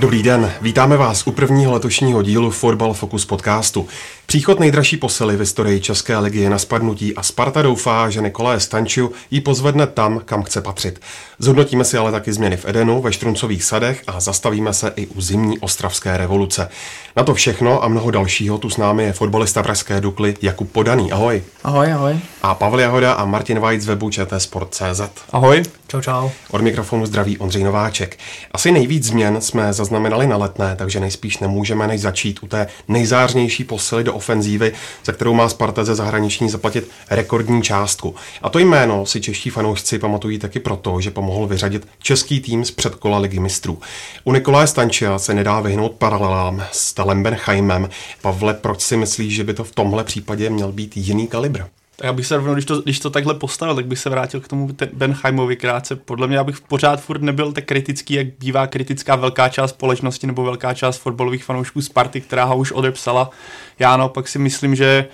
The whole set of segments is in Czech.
Dobrý den, vítáme vás u prvního letošního dílu Fotbal Focus podcastu. Příchod nejdražší posily v historii České ligy je na spadnutí a Sparta doufá, že Nikolé Stančiu ji pozvedne tam, kam chce patřit. Zhodnotíme si ale taky změny v Edenu, ve Štruncových sadech a zastavíme se i u zimní ostravské revoluce. Na to všechno a mnoho dalšího tu s námi je fotbalista Pražské Dukly Jakub Podaný. Ahoj. Ahoj, ahoj. A Pavel Jahoda a Martin Vajc z webu Sport.cz. Ahoj. Čau, čau. Od mikrofonu zdraví Ondřej Nováček. Asi nejvíc změn jsme zaznamenali na letné, takže nejspíš nemůžeme než začít u té nejzářnější posily do ofenzívy, za kterou má Sparta ze zahraniční zaplatit rekordní částku. A to jméno si čeští fanoušci pamatují taky proto, že pomohl vyřadit český tým z předkola ligy mistrů. U Nikolaje Stančia se nedá vyhnout paralelám s Talem Benchaimem. Pavle, proč si myslíš, že by to v tomhle případě měl být jiný kalibr? Já bych se rovnou, když to, když to takhle postavil, tak bych se vrátil k tomu Benheimovi krátce. Podle mě, abych pořád furt nebyl tak kritický, jak bývá kritická velká část společnosti nebo velká část fotbalových fanoušků Sparty, která ho už odepsala. Já no, pak si myslím, že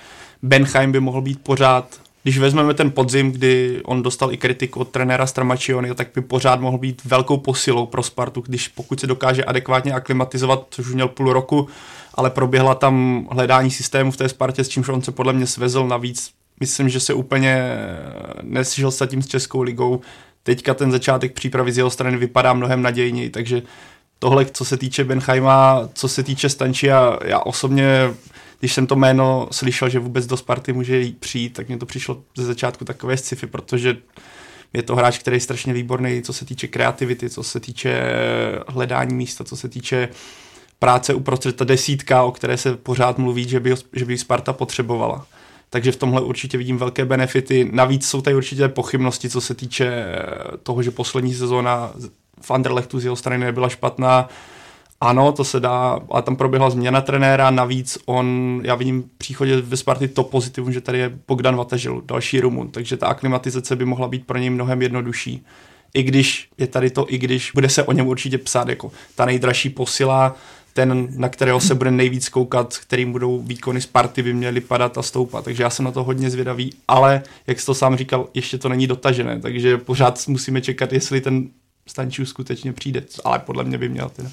Benheim by mohl být pořád když vezmeme ten podzim, kdy on dostal i kritiku od trenéra Stramačiony, tak by pořád mohl být velkou posilou pro Spartu, když pokud se dokáže adekvátně aklimatizovat, což už měl půl roku, ale proběhla tam hledání systému v té Spartě, s čímž on se podle mě svezl navíc myslím, že se úplně nesžil se tím s Českou ligou. Teďka ten začátek přípravy z jeho strany vypadá mnohem nadějněji, takže tohle, co se týče Benheima, co se týče Stančia, já osobně, když jsem to jméno slyšel, že vůbec do Sparty může přijít, tak mě to přišlo ze začátku takové sci-fi, protože je to hráč, který je strašně výborný, co se týče kreativity, co se týče hledání místa, co se týče práce uprostřed ta desítka, o které se pořád mluví, že by, že by Sparta potřebovala takže v tomhle určitě vidím velké benefity. Navíc jsou tady určitě pochybnosti, co se týče eh, toho, že poslední sezóna v Anderlechtu z jeho strany nebyla špatná. Ano, to se dá, ale tam proběhla změna trenéra, navíc on, já vidím příchodě ve Sparty to pozitivum, že tady je Bogdan Vatažil, další Rumun, takže ta aklimatizace by mohla být pro něj mnohem jednodušší. I když je tady to, i když bude se o něm určitě psát jako ta nejdražší posila, ten, na kterého se bude nejvíc koukat, kterým budou výkony Sparty by měly padat a stoupat. Takže já jsem na to hodně zvědavý, ale jak jsi to sám říkal, ještě to není dotažené, takže pořád musíme čekat, jestli ten Stančů skutečně přijde, ale podle mě by měl teda.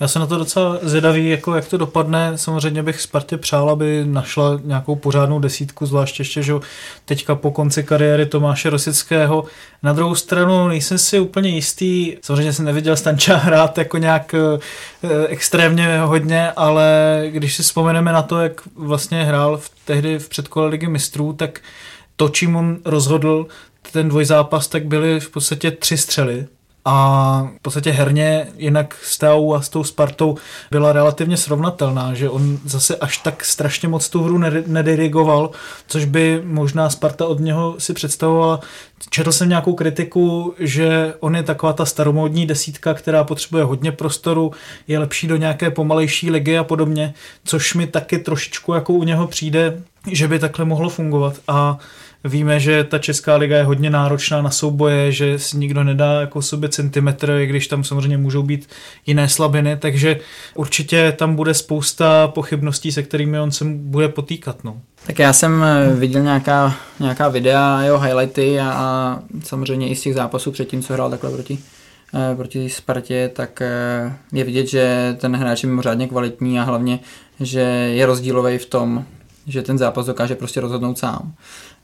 Já jsem na to docela zvědavý, jako jak to dopadne. Samozřejmě bych Spartě přál, aby našla nějakou pořádnou desítku, zvláště ještě, že teďka po konci kariéry Tomáše Rosického. Na druhou stranu nejsem si úplně jistý, samozřejmě jsem neviděl Stanča hrát jako nějak eh, extrémně hodně, ale když si vzpomeneme na to, jak vlastně hrál v, tehdy v předkole ligy mistrů, tak to, čím on rozhodl ten dvojzápas, tak byly v podstatě tři střely a v podstatě herně jinak s Teou a s tou Spartou byla relativně srovnatelná, že on zase až tak strašně moc tu hru nedirigoval, což by možná Sparta od něho si představovala. Četl jsem nějakou kritiku, že on je taková ta staromódní desítka, která potřebuje hodně prostoru, je lepší do nějaké pomalejší ligy a podobně, což mi taky trošičku jako u něho přijde, že by takhle mohlo fungovat a Víme, že ta Česká liga je hodně náročná na souboje, že si nikdo nedá jako sobě centimetr, i když tam samozřejmě můžou být jiné slabiny, takže určitě tam bude spousta pochybností, se kterými on se bude potýkat. No. Tak já jsem eh, viděl nějaká, nějaká videa, jeho highlighty a, a samozřejmě i z těch zápasů předtím, co hrál takhle proti, eh, proti Spartě, tak eh, je vidět, že ten hráč je mimořádně kvalitní a hlavně, že je rozdílový v tom, že ten zápas dokáže prostě rozhodnout sám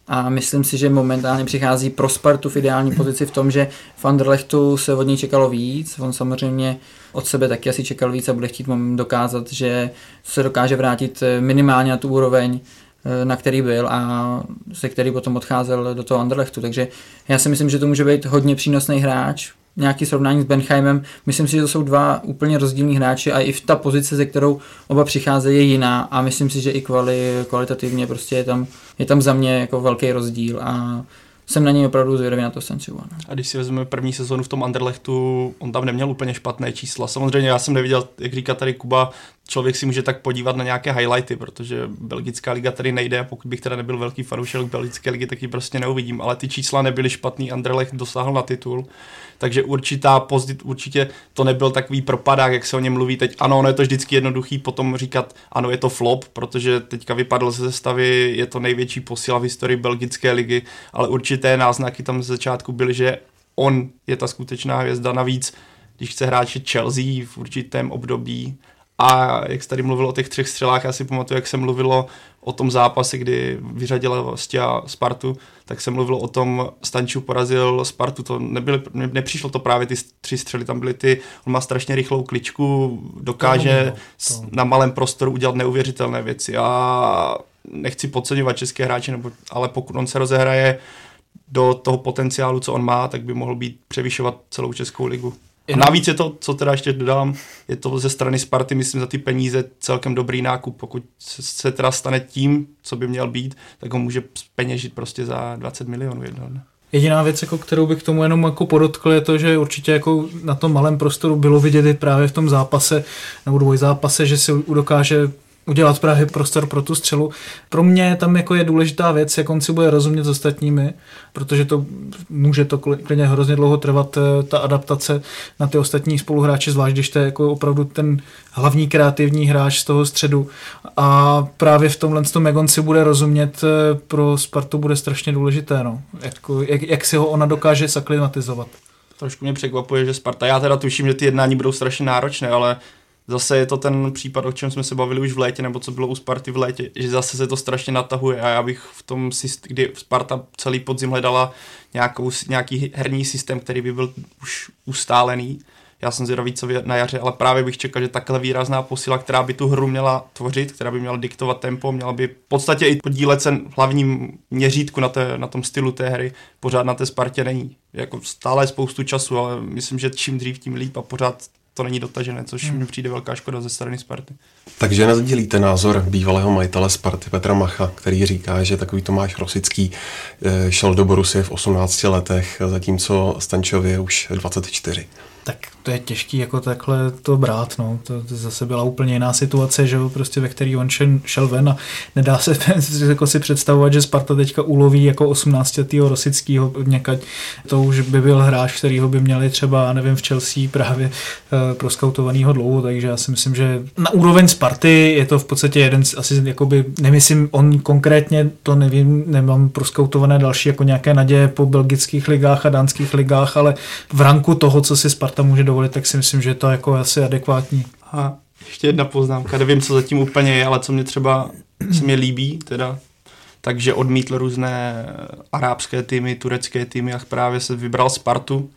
a myslím si, že momentálně přichází pro Spartu v ideální pozici v tom, že v Anderlechtu se od něj čekalo víc, on samozřejmě od sebe taky asi čekal víc a bude chtít dokázat, že se dokáže vrátit eh, minimálně na tu úroveň, eh, na který byl a se který potom odcházel do toho Anderlechtu. Takže já si myslím, že to může být hodně přínosný hráč, nějaký srovnání s Benheimem. Myslím si, že to jsou dva úplně rozdílní hráči a i v ta pozice, ze kterou oba přicházejí, je jiná a myslím si, že i kvali, kvalitativně prostě je tam, je tam za mě jako velký rozdíl a jsem na něj opravdu zvědavý na to Sancho. No. A když si vezmeme první sezónu v tom Anderlechtu, on tam neměl úplně špatné čísla. Samozřejmě já jsem neviděl, jak říká tady Kuba, člověk si může tak podívat na nějaké highlighty, protože belgická liga tady nejde a pokud bych teda nebyl velký fanoušek belgické ligy, tak ji prostě neuvidím. Ale ty čísla nebyly špatný, Anderlecht dosáhl na titul, takže určitá pozdit, určitě to nebyl takový propadák, jak se o něm mluví teď. Ano, ono je to vždycky jednoduchý potom říkat, ano, je to flop, protože teďka vypadl ze sestavy, je to největší posila v historii belgické ligy, ale určité náznaky tam z začátku byly, že on je ta skutečná hvězda. Navíc, když chce hráče Chelsea v určitém období, a jak jsi tady mluvil o těch třech střelách, já si pamatuju, jak se mluvilo o tom zápase, kdy vyřadila vlastně Spartu, tak se mluvilo o tom, Stanču porazil Spartu, to nebyly, ne, nepřišlo to právě ty tři střely, tam byly ty, on má strašně rychlou kličku, dokáže to, to. na malém prostoru udělat neuvěřitelné věci a nechci podceňovat české hráče, nebo, ale pokud on se rozehraje do toho potenciálu, co on má, tak by mohl být převyšovat celou Českou ligu. A navíc je to, co teda ještě dodám, je to ze strany Sparty, myslím, za ty peníze celkem dobrý nákup. Pokud se teda stane tím, co by měl být, tak ho může peněžit prostě za 20 milionů jednoho dne. Jediná věc, jako, kterou bych tomu jenom jako podotkl, je to, že určitě jako na tom malém prostoru bylo vidět i právě v tom zápase nebo dvojzápase, že si dokáže udělat právě prostor pro tu střelu. Pro mě tam jako je důležitá věc, jak on si bude rozumět s ostatními, protože to může to klidně hrozně dlouho trvat, eh, ta adaptace na ty ostatní spoluhráče, zvlášť když to je jako opravdu ten hlavní kreativní hráč z toho středu. A právě v tomhle tom, jak on si bude rozumět, eh, pro Spartu bude strašně důležité. No. Jako, jak, jak si ho ona dokáže saklimatizovat. Trošku mě překvapuje, že Sparta, já teda tuším, že ty jednání budou strašně náročné, ale zase je to ten případ, o čem jsme se bavili už v létě, nebo co bylo u Sparty v létě, že zase se to strašně natahuje a já bych v tom, kdy Sparta celý podzim hledala nějakou, nějaký herní systém, který by byl už ustálený, já jsem zvědavý, co na jaře, ale právě bych čekal, že takhle výrazná posila, která by tu hru měla tvořit, která by měla diktovat tempo, měla by v podstatě i podílet se v hlavním měřítku na, té, na tom stylu té hry, pořád na té Spartě není. Jako stále spoustu času, ale myslím, že čím dřív, tím líp a pořád to není dotažené, což hmm. mi přijde velká škoda ze strany Sparty. Takže nezdílíte názor bývalého majitele Sparty Petra Macha, který říká, že takový Tomáš Rosický eh, šel do Borusie v 18 letech, zatímco Stančově je už 24. Tak to je těžký jako takhle to brát, no. To, to zase byla úplně jiná situace, že jo, prostě ve který on šel, šel ven a nedá se jako si představovat, že Sparta teďka uloví jako 18 letého Rosického někať. To už by byl hráč, kterýho by měli třeba, nevím, v Chelsea právě e, proskautovanýho dlouho, takže já si myslím, že na úroveň Sparty je to v podstatě jeden asi jakoby, nemyslím on konkrétně, to nevím, nemám proskautované další jako nějaké naděje po belgických ligách a dánských ligách, ale v ranku toho, co si Sparta může dovolit, tak si myslím, že to je jako asi adekvátní. A ještě jedna poznámka, nevím, co zatím úplně je, ale co mě třeba se mě líbí, teda, takže odmítl různé arábské týmy, turecké týmy a právě se vybral Spartu,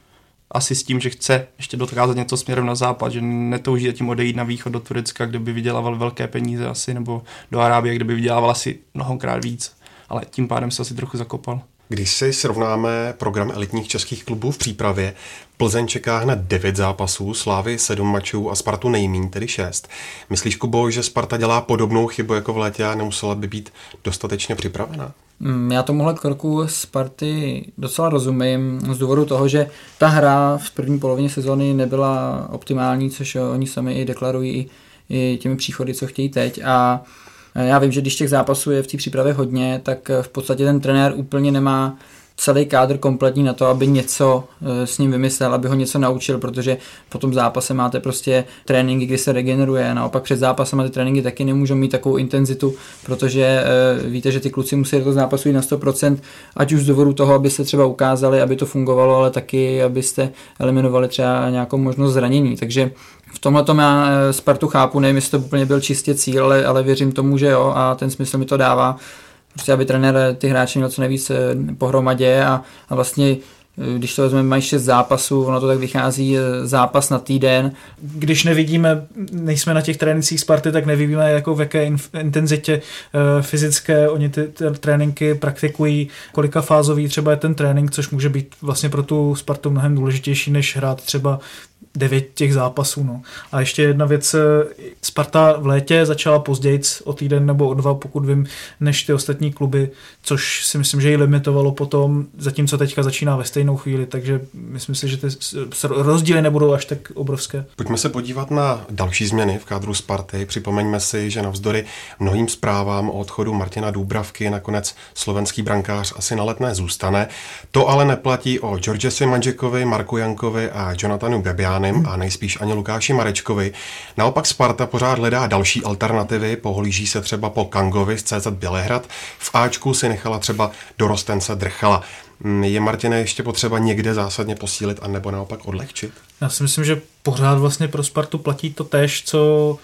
asi s tím, že chce ještě dokázat něco směrem na západ, že netouží zatím odejít na východ do Turecka, kde by vydělával velké peníze asi, nebo do Arábie, kde by vydělával asi mnohokrát víc, ale tím pádem se asi trochu zakopal. Když si srovnáme program elitních českých klubů v přípravě, Plzeň čeká hned 9 zápasů, Slávy 7 mačů a Spartu nejmín, tedy 6. Myslíš, Kubo, že Sparta dělá podobnou chybu jako v létě a nemusela by být dostatečně připravená? Mm, já tomuhle kroku Sparty docela rozumím z důvodu toho, že ta hra v první polovině sezóny nebyla optimální, což oni sami i deklarují i těmi příchody, co chtějí teď a já vím, že když těch zápasů je v té přípravě hodně, tak v podstatě ten trenér úplně nemá celý kádr kompletní na to, aby něco eh, s ním vymyslel, aby ho něco naučil, protože po tom zápase máte prostě tréninky, kdy se regeneruje, naopak před zápasem ty tréninky taky nemůžou mít takovou intenzitu, protože eh, víte, že ty kluci musí do zápasu jít na 100%, ať už z důvodu toho, aby se třeba ukázali, aby to fungovalo, ale taky, abyste eliminovali třeba nějakou možnost zranění. Takže v tomhle tom já eh, Spartu chápu, nevím, jestli to úplně byl čistě cíl, ale, ale věřím tomu, že jo a ten smysl mi to dává. Prostě aby trenér ty hráči měl co nejvíc eh, pohromadě a, a vlastně Eh, když to vezmeme, mají šest zápasů, ono to tak vychází eh, zápas na týden. Když nevidíme, nejsme na těch trénincích Sparty, tak nevidíme, jako v jaké intenzitě eh, fyzické oni ty, ty tréninky praktikují, kolika fázový třeba je ten trénink, což může být vlastně pro tu Spartu mnohem důležitější, než hrát třeba devět těch zápasů. No. A ještě jedna věc, eh, Sparta v létě začala později o týden nebo o dva, pokud vím, než ty ostatní kluby, což si myslím, že ji limitovalo potom, zatímco teďka začíná ve stejnou chvíli, takže myslím si, že ty rozdíly nebudou až tak obrovské. Pojďme se podívat na další změny v kádru Sparty. Připomeňme si, že navzdory mnohým zprávám o odchodu Martina Důbravky nakonec slovenský brankář asi na letné zůstane. To ale neplatí o Georgesi Manžekovi, Marku Jankovi a Jonathanu Bebiánu Hanem a nejspíš ani Lukáši Marečkovi. Naopak Sparta pořád hledá další alternativy, pohlíží se třeba po Kangovi z CZ Bělehrad. V Ačku si nechala třeba dorostence Drchala. Mm, je Martine ještě potřeba někde zásadně posílit a nebo naopak odlehčit? Já si myslím, že pořád vlastně pro Spartu platí to tež, co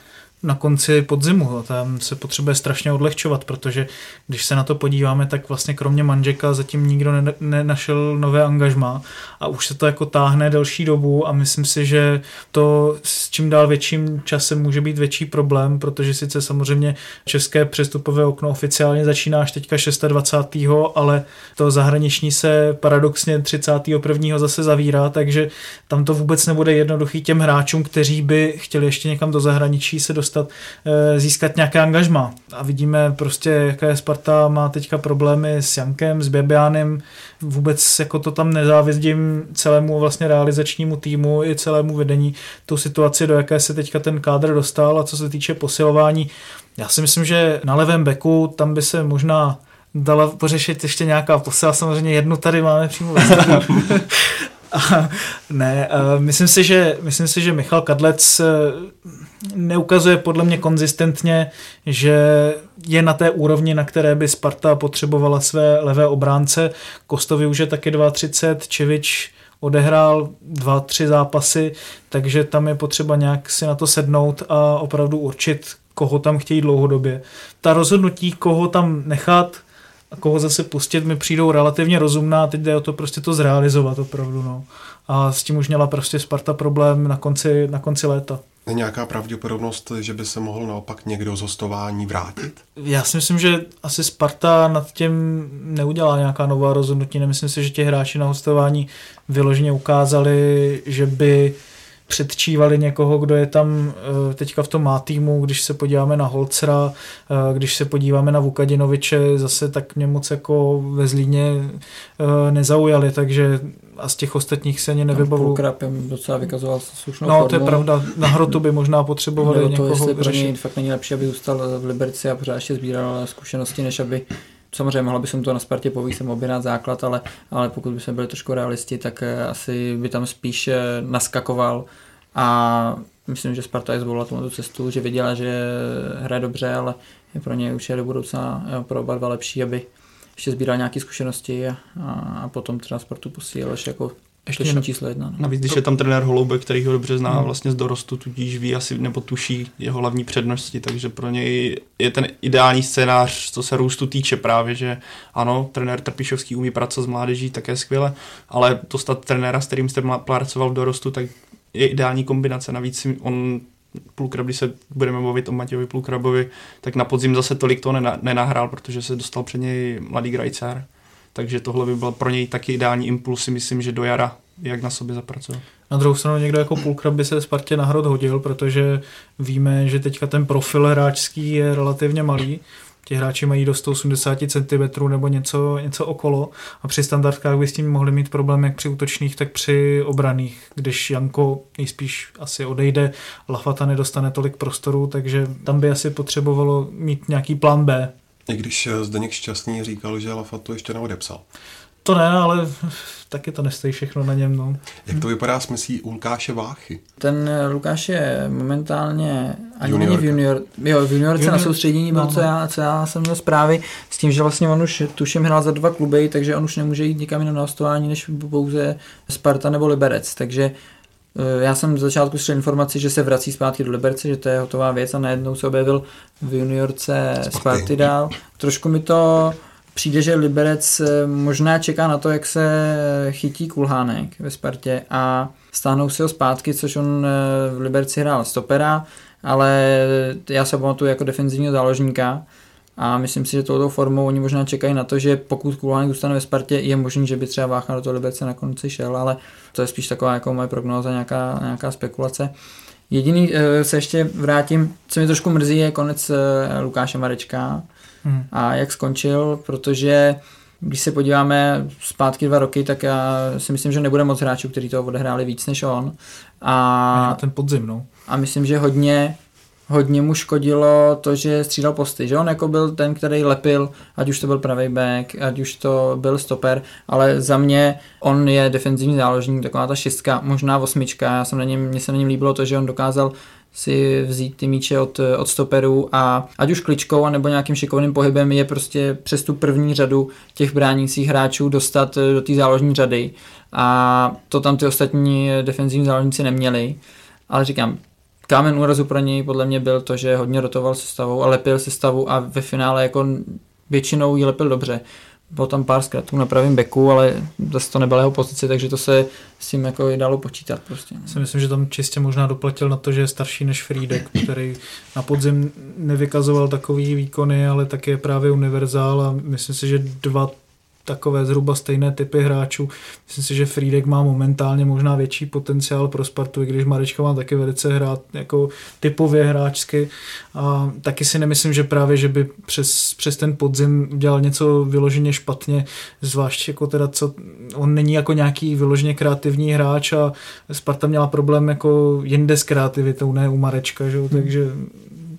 na konci podzimu. Tam se potřebuje strašně odlehčovat, protože když se na to podíváme, tak vlastně kromě Manžeka zatím nikdo nenašel nové angažma a už se to jako táhne delší dobu a myslím si, že to s čím dál větším časem může být větší problém, protože sice samozřejmě české přestupové okno oficiálně začíná až teďka 26. ale to zahraniční se paradoxně 31. zase zavírá, takže tam to vůbec nebude jednoduchý těm hráčům, kteří by chtěli ještě někam do zahraničí se dostat dostat, eh, získat nějaké angažma. A vidíme prostě, jaké Sparta má teďka problémy s Jankem, s Bebianem, vůbec jako to tam nezávizdím celému vlastně realizačnímu týmu i celému vedení tu situaci, do jaké se teďka ten kádr dostal a co se týče posilování. Já si myslím, že na levém beku tam by se možná dala pořešit ještě nějaká posila. Samozřejmě jednu tady máme přímo ve ne, uh, myslím si, že, myslím si, že Michal Kadlec uh, neukazuje podle mě konzistentně, že je na té úrovni, na které by Sparta potřebovala své levé obránce. Kostovi už je taky 2,30, Čevič odehrál dva, tři zápasy, takže tam je potřeba nějak si na to sednout a opravdu určit, koho tam chtějí dlouhodobě. Ta rozhodnutí, koho tam nechat, a koho zase pustit, mi přijdou relativně rozumná, teď jde o to prostě to zrealizovat opravdu, no. A s tím už měla prostě Sparta problém na konci, na konci léta. Nějaká pravděpodobnost, že by se mohl naopak někdo z hostování vrátit? Já si myslím, že asi Sparta nad tím neudělá nějaká nová rozhodnutí. Nemyslím si, že ti hráči na hostování vyloženě ukázali, že by předčívali někoho, kdo je tam eh, teďka v tom má týmu, když se podíváme na Holcera, eh, když se podíváme na Vukadinoviče, zase tak mě moc jako ve Zlíně eh, nezaujali, takže a z těch ostatních se ani nevybavu. Pulkrapem docela vykazoval slušnou No, formu. to je pravda. Na hrotu by možná potřebovali to, někoho jestli pro něj fakt není lepší, aby zůstal v Liberci a pořád ještě sbíral zkušenosti, než aby Samozřejmě mohla by jsem to na Spartě povíc jsem objednat základ, ale, ale pokud by jsme byli trošku realisti, tak eh, asi by tam spíš eh, naskakoval a myslím, že Sparta je zvolila tu cestu, že viděla, že hraje dobře, ale je pro ně už je do budoucna pro oba dva lepší, aby ještě sbíral nějaké zkušenosti a, a, potom třeba sportu posílil ještě jako ještě jen, číslo jedna. No. Navíc, když je tam trenér Holoubek, který ho dobře zná hmm. vlastně z dorostu, tudíž ví asi nebo tuší jeho hlavní přednosti, takže pro něj je ten ideální scénář, co se růstu týče právě, že ano, trenér Trpišovský umí pracovat s mládeží také skvěle, ale to stát trenéra, s kterým jste pracoval v dorostu, tak je ideální kombinace. Navíc on Půlkrab, když se budeme mluvit o Matějovi Půlkrabovi, tak na podzim zase tolik to nenahrál, protože se dostal před něj mladý Grajcár. Takže tohle by byl pro něj taky ideální impuls, myslím, že do jara, jak na sobě zapracovat. Na druhou stranu někdo jako Půlkrab by se Spartě na hrod hodil, protože víme, že teďka ten profil hráčský je relativně malý ti hráči mají do 180 cm nebo něco, něco okolo a při standardkách by s tím mohli mít problém jak při útočných, tak při obraných, když Janko nejspíš asi odejde, Lafata nedostane tolik prostoru, takže tam by asi potřebovalo mít nějaký plán B. I když Zdeněk Šťastný říkal, že Lafatu ještě neodepsal. To ne, ale taky to nestojí všechno na něm. No. Jak to vypadá s myslí u Lukáše Váchy? Ten Lukáš je momentálně ani není v junior, jo, v juniorce junior, na soustředění byl, no, co, no. já, co já jsem měl zprávy, s tím, že vlastně on už tuším hrál za dva kluby, takže on už nemůže jít nikam jinam na hostování, než pouze Sparta nebo Liberec, takže eh, já jsem z začátku slyšel informaci, že se vrací zpátky do Liberce, že to je hotová věc a najednou se objevil v juniorce Sparty dál. Trošku mi to přijde, že Liberec eh, možná čeká na to, jak se chytí Kulhánek ve Spartě a stáhnou si ho zpátky, což on eh, v Liberci hrál stopera, ale já se pamatuju jako defenzivního záložníka, A myslím si, že touto formou oni možná čekají na to, že pokud Kulhánek zůstane ve Spartě, je možné, že by třeba Vácha do toho Liberce na konci šel, ale to je spíš taková jako moje prognóza, nějaká, nějaká spekulace. Jediný eh, se ještě vrátím, co mi trošku mrzí, je konec eh, Lukáše Marečka hmm. a jak skončil, protože když se podíváme zpátky dva roky, tak já si myslím, že nebude moc hráčů, kteří to odehráli víc než on. A, a ten podzim, no. A myslím, že hodně hodně mu škodilo to, že střídal posty, že on jako byl ten, který lepil, ať už to byl pravý back, ať už to byl stoper, ale za mě on je defenzivní záložník, taková ta šestka, možná osmička, já jsem na něm, mně se na něm líbilo to, že on dokázal si vzít ty míče od, od stoperů a ať už kličkou nebo nějakým šikovným pohybem je prostě přes tu první řadu těch bránících hráčů dostat do té záložní řady a to tam ty ostatní defenzivní záložníci neměli. Ale říkám, kámen úrazu pro něj podle mě byl to, že hodně rotoval stavou a lepil stavu a ve finále jako většinou ji lepil dobře. Bylo tam pár zkratů na pravém beku, ale zase to nebyla jeho pozice, takže to se s tím jako i dalo počítat prostě. Si myslím, že tam čistě možná doplatil na to, že je starší než Friedek, který na podzim nevykazoval takový výkony, ale taky je právě univerzál a myslím si, že dva takové zhruba stejné typy hráčů. Myslím si, že Friedek má momentálně možná větší potenciál pro Spartu, i když Marečka má taky velice hrát jako typově hráčsky. A taky si nemyslím, že právě, že by přes, přes ten podzim udělal něco vyloženě špatně, zvlášť jako teda, co, on není jako nějaký vyloženě kreativní hráč a Sparta měla problém jako jinde s kreativitou, ne u Marečka, že? Hmm. takže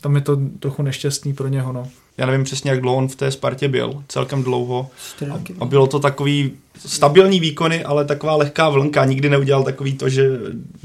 tam je to trochu nešťastný pro něho. No já nevím přesně, jak dlouho on v té Spartě byl, celkem dlouho. A, a bylo to takový stabilní výkony, ale taková lehká vlnka. Nikdy neudělal takový to, že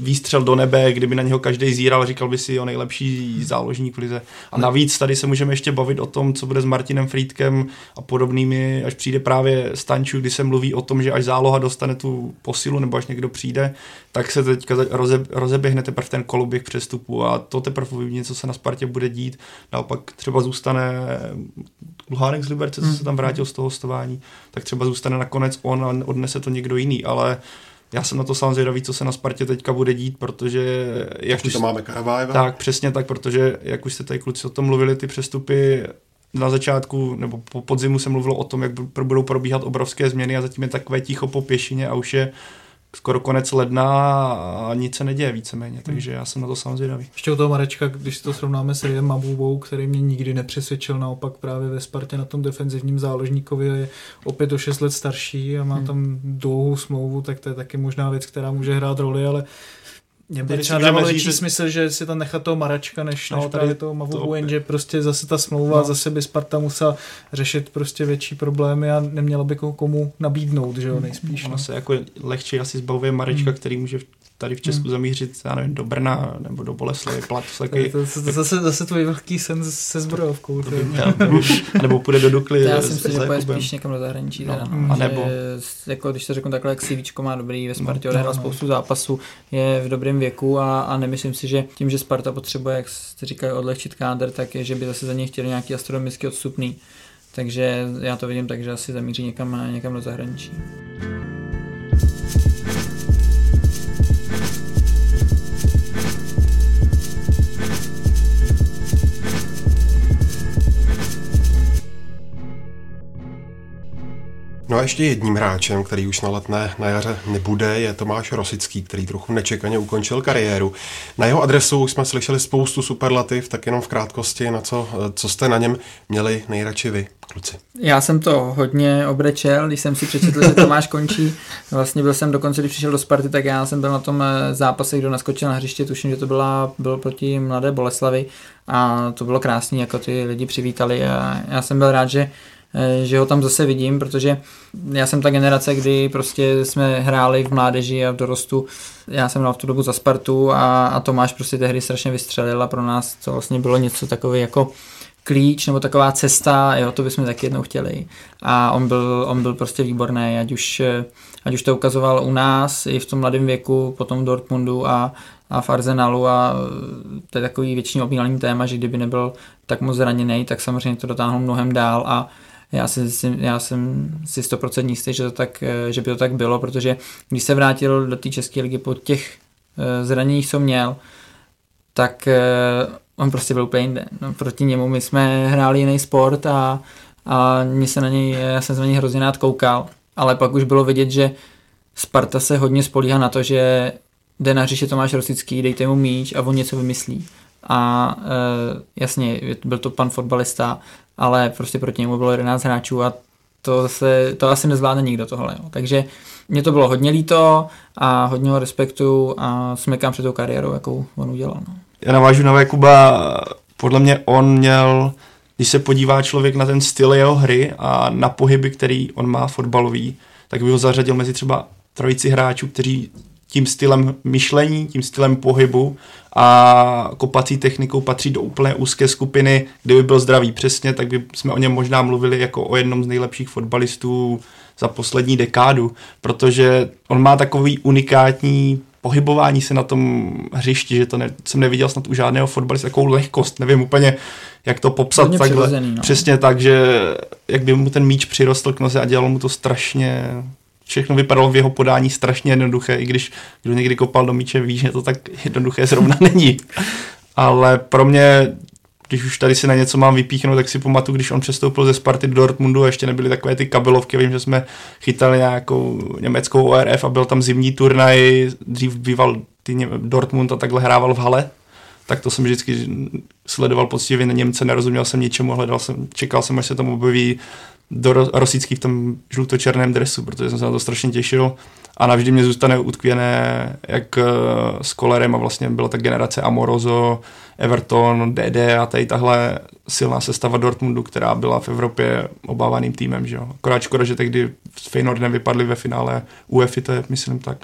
výstřel do nebe, kdyby na něho každý zíral, říkal by si o nejlepší záložník v lize. A navíc tady se můžeme ještě bavit o tom, co bude s Martinem Friedkem a podobnými, až přijde právě Stanču, kdy se mluví o tom, že až záloha dostane tu posilu, nebo až někdo přijde, tak se teďka roze, rozeběhne teprve ten koloběh přestupu a to teprve uvidí, co se na Spartě bude dít. Naopak třeba zůstane Luhánek z Liberce, co se tam vrátil z toho hostování, tak třeba zůstane nakonec on a odnese to někdo jiný, ale já jsem na to samozřejmě zvědavý, co se na Spartě teďka bude dít, protože... Jak už to máme Karavájeva. Tak, přesně tak, protože jak už jste tady kluci o tom mluvili, ty přestupy na začátku nebo po podzimu se mluvilo o tom, jak budou probíhat obrovské změny a zatím je takové ticho po pěšině a už je skoro konec ledna a nic se neděje víceméně, takže já jsem na to samozřejmě zvědavý. Ještě u toho Marečka, když to srovnáme s Riem Mabubou, který mě nikdy nepřesvědčil, naopak právě ve Spartě na tom defenzivním záložníkovi je opět o 6 let starší a má hmm. tam dlouhou smlouvu, tak to je taky možná věc, která může hrát roli, ale mě by třeba dávalo větší že... smysl, že si tam nechat toho Maračka, než, no, než tady toho Mavubu, jenže prostě zase ta smlouva, no. zase by Sparta musela řešit prostě větší problémy a neměla by komu nabídnout, že jo, nejspíš. Ono no. se jako lehčí asi zbavuje Marečka, hmm. který může tady v Česku hmm. zamířit, já nevím, do Brna nebo do Boleslavy, plat. Taky, to, to, to, zase, zase tvůj velký sen se zbrojovkou. To, nebo, nebo půjde do Dukly. Já si myslím, že půjde spíš někam do zahraničí. No, teda, no, a nebo... Že, jako, když to řeknu takhle, jak CV má dobrý, ve Spartě no, odehrál no, spoustu zápasů, je v dobrém věku a, a nemyslím si, že tím, že Sparta potřebuje, jak jste říkali, odlehčit kádr, tak je, že by zase za něj chtěli nějaký astronomický odstupný. Takže já to vidím tak, že asi zamíří někam, někam do zahraničí. No ještě jedním hráčem, který už na letné na jaře nebude, je Tomáš Rosický, který trochu nečekaně ukončil kariéru. Na jeho adresu jsme slyšeli spoustu superlativ, tak jenom v krátkosti, na co, co jste na něm měli nejradši vy, kluci. Já jsem to hodně obrečel, když jsem si přečetl, že Tomáš končí. Vlastně byl jsem dokonce, když přišel do Sparty, tak já jsem byl na tom eh, zápase, kdo naskočil na hřiště, tuším, že to byla, bylo proti Mladé Boleslavy a to bylo krásné, jako ty lidi přivítali a já jsem byl rád, že že ho tam zase vidím, protože já jsem ta generace, kdy prostě jsme hráli v mládeži a v dorostu. Já jsem hrál v tu dobu za Spartu a, a Tomáš prostě tehdy strašně vystřelil a pro nás to vlastně bylo něco takové jako klíč nebo taková cesta, jo, to bychom taky jednou chtěli. A on byl, on byl prostě výborný, ať už, ať už to ukazoval u nás i v tom mladém věku, potom v Dortmundu a, a v Arsenalu a to je takový většině opínalý téma, že kdyby nebyl tak moc zraněný, tak samozřejmě to dotáhl mnohem dál a já, si, já jsem si stoprocentní jistý, že, to tak, eh, že by to tak bylo, protože když se vrátil do té české ligy po těch eh, zraněních, co měl, tak eh, on prostě byl úplně jinde. No, proti němu my jsme hráli jiný sport a, a mě se na něj, já jsem se na něj hrozně rád koukal, ale pak už bylo vidět, že Sparta se hodně spolíhá na to, že jde na říše Tomáš Rosický, dejte mu míč a on něco vymyslí. A e, jasně, byl to pan fotbalista, ale prostě proti němu bylo 11 hráčů a to, se, to asi nezvládne nikdo tohle. Jo. Takže mě to bylo hodně líto a hodně ho respektu a smekám před tou kariérou, jakou on udělal. No. Já navážu na Kuba, podle mě on měl, když se podívá člověk na ten styl jeho hry a na pohyby, který on má fotbalový, tak by ho zařadil mezi třeba trojici hráčů, kteří tím stylem myšlení, tím stylem pohybu a kopací technikou patří do úplně úzké skupiny, kdyby byl zdravý přesně, tak by jsme o něm možná mluvili jako o jednom z nejlepších fotbalistů za poslední dekádu, protože on má takový unikátní pohybování se na tom hřišti, že to ne, jsem neviděl snad u žádného fotbalista, takovou lehkost, nevím úplně, jak to popsat takhle. no. Přesně tak, že jak by mu ten míč přirostl k noze a dělalo mu to strašně všechno vypadalo v jeho podání strašně jednoduché, i když kdo někdy kopal do míče, ví, že to tak jednoduché zrovna není. Ale pro mě, když už tady si na něco mám vypíchnout, tak si pamatuju, když on přestoupil ze Sparty do Dortmundu, ještě nebyly takové ty kabelovky, vím, že jsme chytali nějakou německou ORF a byl tam zimní turnaj, dřív býval ty Dortmund a takhle hrával v hale, tak to jsem vždycky sledoval poctivě na Němce, nerozuměl jsem ničemu, hledal jsem, čekal jsem, až se tam objeví do Rosický v tom žluto-černém dresu, protože jsem se na to strašně těšil a navždy mě zůstane utkvěné jak eh, s Kolerem a vlastně byla ta generace Amorozo, Everton, DD a tady tahle silná sestava Dortmundu, která byla v Evropě obávaným týmem. Že jo. Akorát škoda, že tehdy s Feyenoordem vypadli ve finále UEFI, to je, myslím tak.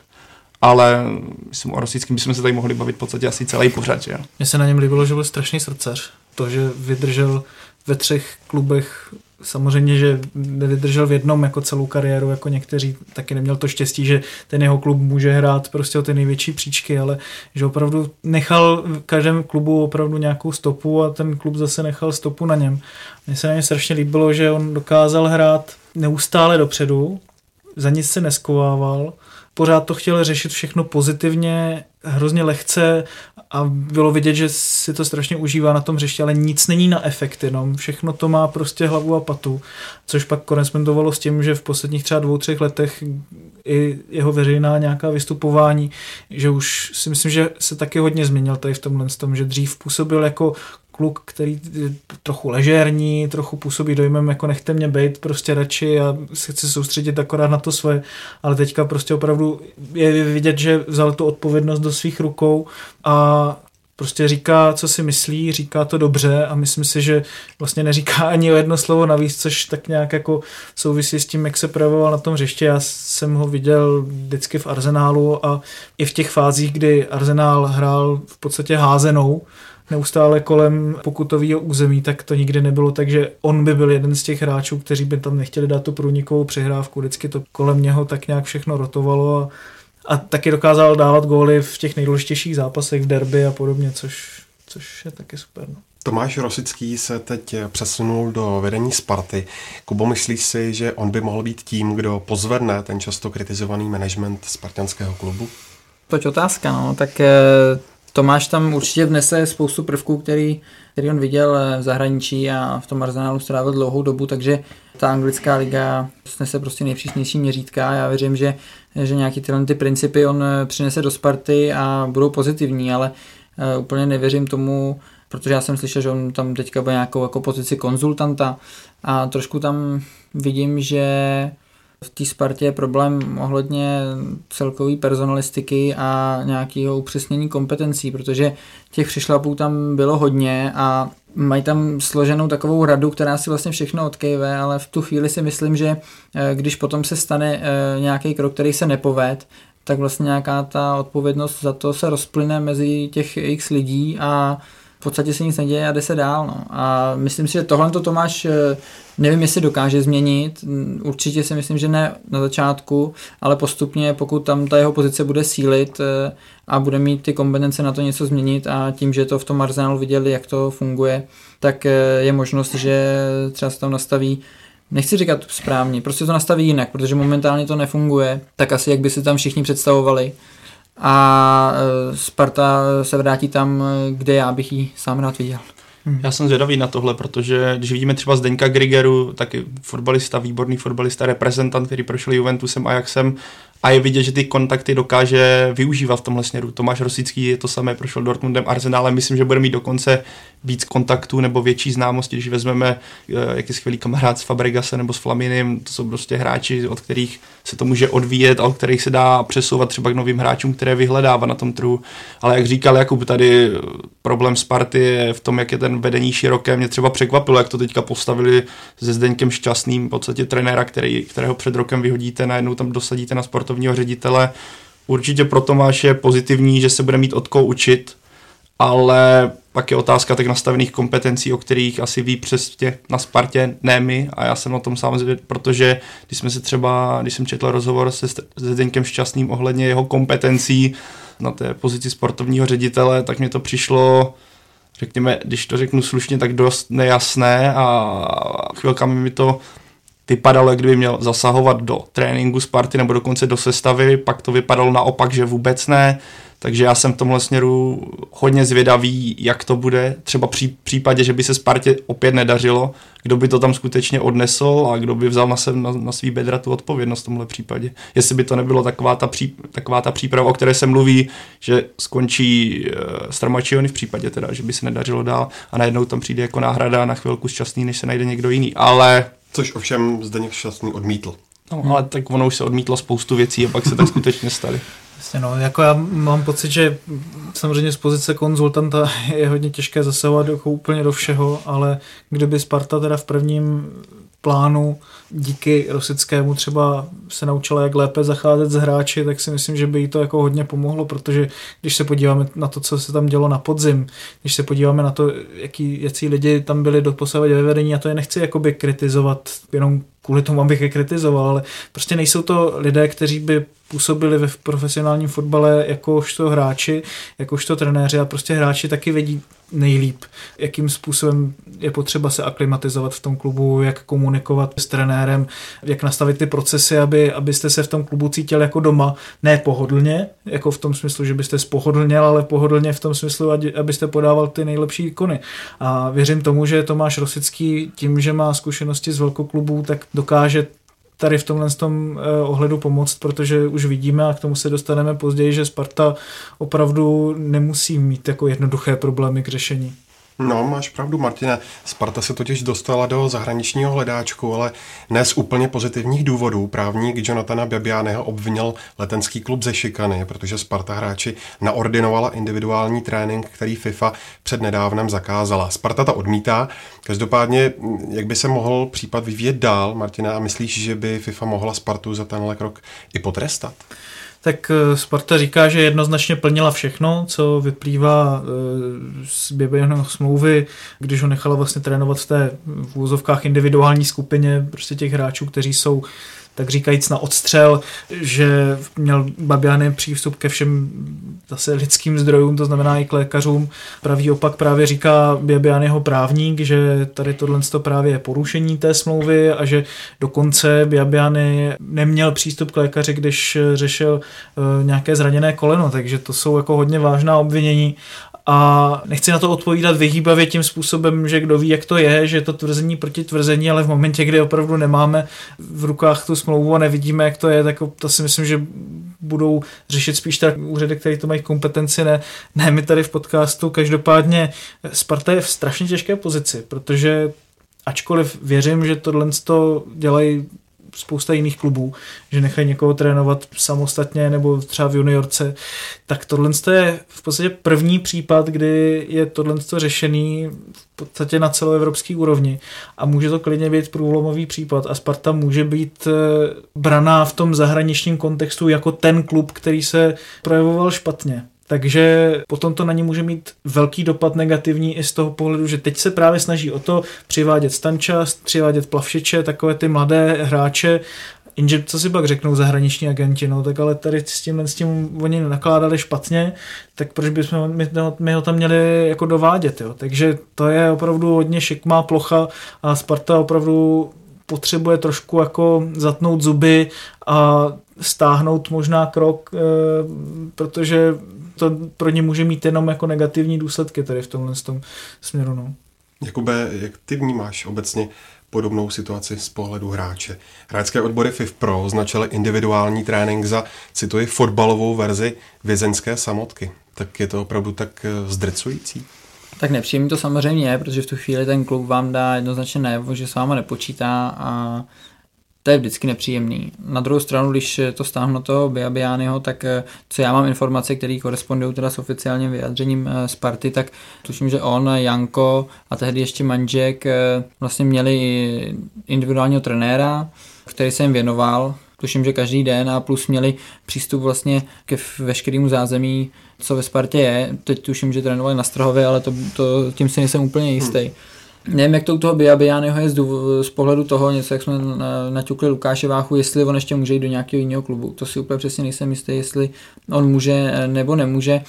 Ale myslím, o Rosickým bychom se tady mohli bavit v podstatě asi celý pořad. Že? Mně se na něm líbilo, že byl strašný srdcař. To, že vydržel ve třech klubech samozřejmě, že nevydržel v jednom jako celou kariéru, jako někteří, taky neměl to štěstí, že ten jeho klub může hrát prostě o ty největší příčky, ale že opravdu nechal v každém klubu opravdu nějakou stopu a ten klub zase nechal stopu na něm. Mně se na něm strašně líbilo, že on dokázal hrát neustále dopředu, za nic se neskovával, pořád to chtěl řešit všechno pozitivně, hrozně lehce a bylo vidět, že si to strašně užívá na tom hřišti, ale nic není na efekt, jenom všechno to má prostě hlavu a patu, což pak korespondovala s tím, že v posledních třeba dvou, třech letech i jeho veřejná nějaká vystupování, že už si myslím, že se taky hodně změnil tady v tomhle tom, že dřív působil jako kluk, který je trochu ležérní, trochu působí dojmem, jako nechte mě být prostě radši a se chci soustředit akorát na to svoje, ale teďka prostě opravdu je vidět, že vzal tu odpovědnost do svých rukou a prostě říká, co si myslí, říká to dobře a myslím si, že vlastně neříká ani jedno slovo navíc, což tak nějak jako souvisí s tím, jak se projevoval na tom hřiště. Já jsem ho viděl vždycky v Arzenálu a i v těch fázích, kdy Arzenál hrál v podstatě házenou, neustále kolem pokutového území, tak to nikdy nebylo tak, že on by byl jeden z těch hráčů, kteří by tam nechtěli dát tu průnikovou přihrávku. Vždycky to kolem něho tak nějak všechno rotovalo a, a taky dokázal dávat góly v těch nejdůležitějších zápasech v derby a podobně, což, což je taky super. No. Tomáš Rosický se teď přesunul do vedení Sparty. Kubo, myslíš si, že on by mohl být tím, kdo pozvedne ten často kritizovaný management spartanského klubu? Toť otázka, no. Tak eh, Tomáš tam určitě vnese spoustu prvků, který, který on viděl v zahraničí a v tom Arsenálu strávil dlouhou dobu, takže ta anglická liga snese prostě nejpřísnější měřítka. Já věřím, že, že nějaký tyhle ty principy on přinese do Sparty a budou pozitivní, ale uh, úplně nevěřím tomu, protože já jsem slyšel, že on tam teďka bude nějakou jako pozici konzultanta a trošku tam vidím, že v té Spartě je problém ohledně celkové personalistiky a nějakého upřesnění kompetencí, protože těch přišlapů tam bylo hodně a mají tam složenou takovou radu, která si vlastně všechno odkejve, ale v tu chvíli si myslím, že eh, když potom se stane eh, nějaký krok, který se nepoved, tak vlastně nějaká ta odpovědnost za to se rozplyne mezi těch x lidí a podstatě se nic neděje a jde se dál. No. A myslím si, že tohle to Tomáš eh, nevím, jestli dokáže změnit. Určitě si myslím, že ne na začátku, ale postupně, pokud tam ta jeho pozice bude sílit eh, a bude mít ty kompetence na to něco změnit a tím, že to v tom arzenálu viděli, jak to funguje, tak eh, je možnost, že třeba se tam nastaví nechci říkat správně, prostě to nastaví jinak, protože momentálně to nefunguje, tak asi jak by si tam všichni představovali a Sparta se vrátí tam, kde já bych ji sám rád viděl. Hmm. Já jsem zvědavý na tohle, protože když vidíme třeba Zdeňka Grigeru, taky fotbalista, výborný fotbalista, reprezentant, který prošel Juventusem, Ajaxem a je vidět, že ty kontakty dokáže využívat v tomhle směru. Tomáš Rosický je to samé, prošel Dortmundem, Arsenálem, myslím, že bude mít dokonce víc kontaktů nebo větší známosti, když vezmeme, eh, jak je skvělý kamarád s Fabregase nebo s Flaminem, to jsou prostě hráči, od kterých se to může odvíjet a od kterých se dá přesouvat třeba k novým hráčům, které vyhledává na tom trhu. Ale jak říkal Jakub, tady eh, problém Sparty je v tom, jak je ten vedení široké. Mě třeba překvapilo, jak to teďka postavili se Zdeňkem Šťastným, v podstatě trenéra, který, kterého před rokem vyhodíte, najednou tam dosadíte na sportovního ředitele. Určitě pro Tomáš je pozitivní, že se bude mít od koho učit, ale pak je otázka tak nastavených kompetencí, o kterých asi ví přes tě na Spartě, ne my, a já jsem o tom sám zvědět, protože když jsme se třeba, když jsem četl rozhovor se Zdeňkem Šťastným ohledně jeho kompetencí na té pozici sportovního ředitele, tak mi to přišlo řekněme, když to řeknu slušně, tak dost nejasné a chvilkami mi to vypadalo, kdyby měl zasahovat do tréninku Sparty nebo dokonce do sestavy, pak to vypadalo naopak, že vůbec ne, takže já jsem v tomhle směru hodně zvědavý, jak to bude. Třeba při případě, že by se Spartě opět nedařilo, kdo by to tam skutečně odnesl a kdo by vzal na, sebe, na, na svý bedra tu odpovědnost v tomhle případě. Jestli by to nebylo taková ta, pří, taková ta příprava, o které se mluví, že skončí uh, Stramačiony v případě teda, že by se nedařilo dál a najednou tam přijde jako náhrada na chvilku šťastný, než se najde někdo jiný. Ale Což ovšem Zdeněk Šťastný odmítl. No, ale tak ono už se odmítlo spoustu věcí a pak se tak skutečně staly. Jasně no, jako já mám pocit, že samozřejmě z pozice konzultanta je hodně těžké zasahovat jako úplně do všeho, ale kdyby Sparta teda v prvním plánu díky Rosickému třeba se naučila, jak lépe zacházet s hráči, tak si myslím, že by jí to jako hodně pomohlo, protože když se podíváme na to, co se tam dělo na podzim, když se podíváme na to, jaký, jaký lidi tam byli do ve vedení, a to je nechci jakoby kritizovat jenom kvůli tomu, abych je kritizoval, ale prostě nejsou to lidé, kteří by působili ve profesionálním fotbale jakožto hráči, jakožto trenéři a prostě hráči taky vědí nejlíp, jakým způsobem je potřeba se aklimatizovat v tom klubu, jak komunikovat s trenérem, jak nastavit ty procesy, aby, abyste se v tom klubu cítili jako doma, ne pohodlně, jako v tom smyslu, že byste spohodlněl, ale pohodlně v tom smyslu, abyste podával ty nejlepší ikony. A věřím tomu, že Tomáš Rosický tím, že má zkušenosti z velkoklubů, tak dokáže tady v tomhle tom eh, ohledu pomoct, protože už vidíme a k tomu se dostaneme později, že Sparta opravdu nemusí mít jako jednoduché problémy k řešení. No, máš pravdu, Martine. Sparta se totiž dostala do zahraničního hledáčku, ale ne z úplně pozitivních důvodů. Právník Jonathana Biabianeho obvinil letenský klub ze šikany, protože Sparta hráči naordinovala individuální trénink, který FIFA před nedávnem zakázala. Sparta to odmítá. Každopádně, jak by se mohl případ vyvíjet dál, Martina, a myslíš, že by FIFA mohla Spartu za tenhle krok i potrestat? Tak eh, Sparta říká, že jednoznačně plnila všechno, co vyplývá eh, z Běbejného smlouvy, když ho nechala vlastně trénovat v té v úzovkách individuální skupině prostě těch hráčů, kteří jsou tak říkajíc na odstřel, že měl Babiany přístup ke všem zase lidským zdrojům, to znamená i k lékařům. Pravý opak právě říká Babianyho právník, že tady tohle to právě je porušení té smlouvy a že dokonce Babiany neměl přístup k lékaři, když řešil uh, nějaké zraněné koleno, takže to jsou jako hodně vážná obvinění a nechci na to odpovídat vyhýbavě tím způsobem, že kdo ví, jak to je, že je to tvrzení proti tvrzení, ale v momentě, kdy opravdu nemáme v rukách tu smlouvu a nevidíme, jak to je, tak to si myslím, že budou řešit spíš tak úřady, které to mají kompetenci, ne, ne my tady v podcastu. Každopádně Sparta je v strašně těžké pozici, protože ačkoliv věřím, že tohle dělají spousta jiných klubů, že nechají někoho trénovat samostatně nebo třeba v juniorce, tak tohle je v podstatě první případ, kdy je tohle řešený v podstatě na celoevropské úrovni. A může to klidně být průlomový případ. A Sparta může být eh, braná v tom zahraničním kontextu jako ten klub, který se projevoval špatně. Takže potom to na ně může mít velký dopad negativní i z toho pohledu, že teď se právě snaží o to přivádět Stančas, přivádět Plavšiče, takové ty mladé hráče, Jenže co si pak řeknou zahraniční agenti, no tak ale tady s tím, s tím oni nakládali špatně, tak proč bychom my, my ho tam měli jako dovádět, jo? Takže to je opravdu hodně šikmá plocha a Sparta opravdu potřebuje trošku jako zatnout zuby a stáhnout možná krok, eh, protože to pro ně může mít jenom jako negativní důsledky tady v tomhle tom směru. No. Jakube, jak ty vnímáš obecně podobnou situaci z pohledu hráče? Hráčské odbory FIF Pro označily individuální trénink za, cituji, fotbalovou verzi vězeňské samotky. Tak je to opravdu tak eh, zdrcující? Tak nepříjemný to samozřejmě je, protože v tu chvíli ten klub vám dá jednoznačně najevo, že s váma nepočítá a to je vždycky nepříjemný. Na druhou stranu, když to stáhnu toho Biabiányho, tak eh, co já mám informace, které korespondují teda s oficiálním vyjádřením eh, Sparty, tak tuším, že on, Janko a tehdy ještě Manžek eh, vlastně měli individuálního trenéra, který se jim věnoval, tuším, že každý den a plus měli přístup vlastně ke veškerému zázemí, co ve Spartě je. Teď tuším, že trénovali na Strahově, ale to, to, tím si nejsem úplně jistý. Hmm. Nevím, jak to u toho Biabiányho je z, z pohledu toho, něco, jak jsme naťukli Lukáše Váchu, jestli on ještě může jít do nějakého jiného klubu. To si úplně přesně nejsem jistý, jestli on může eh, nebo nemůže.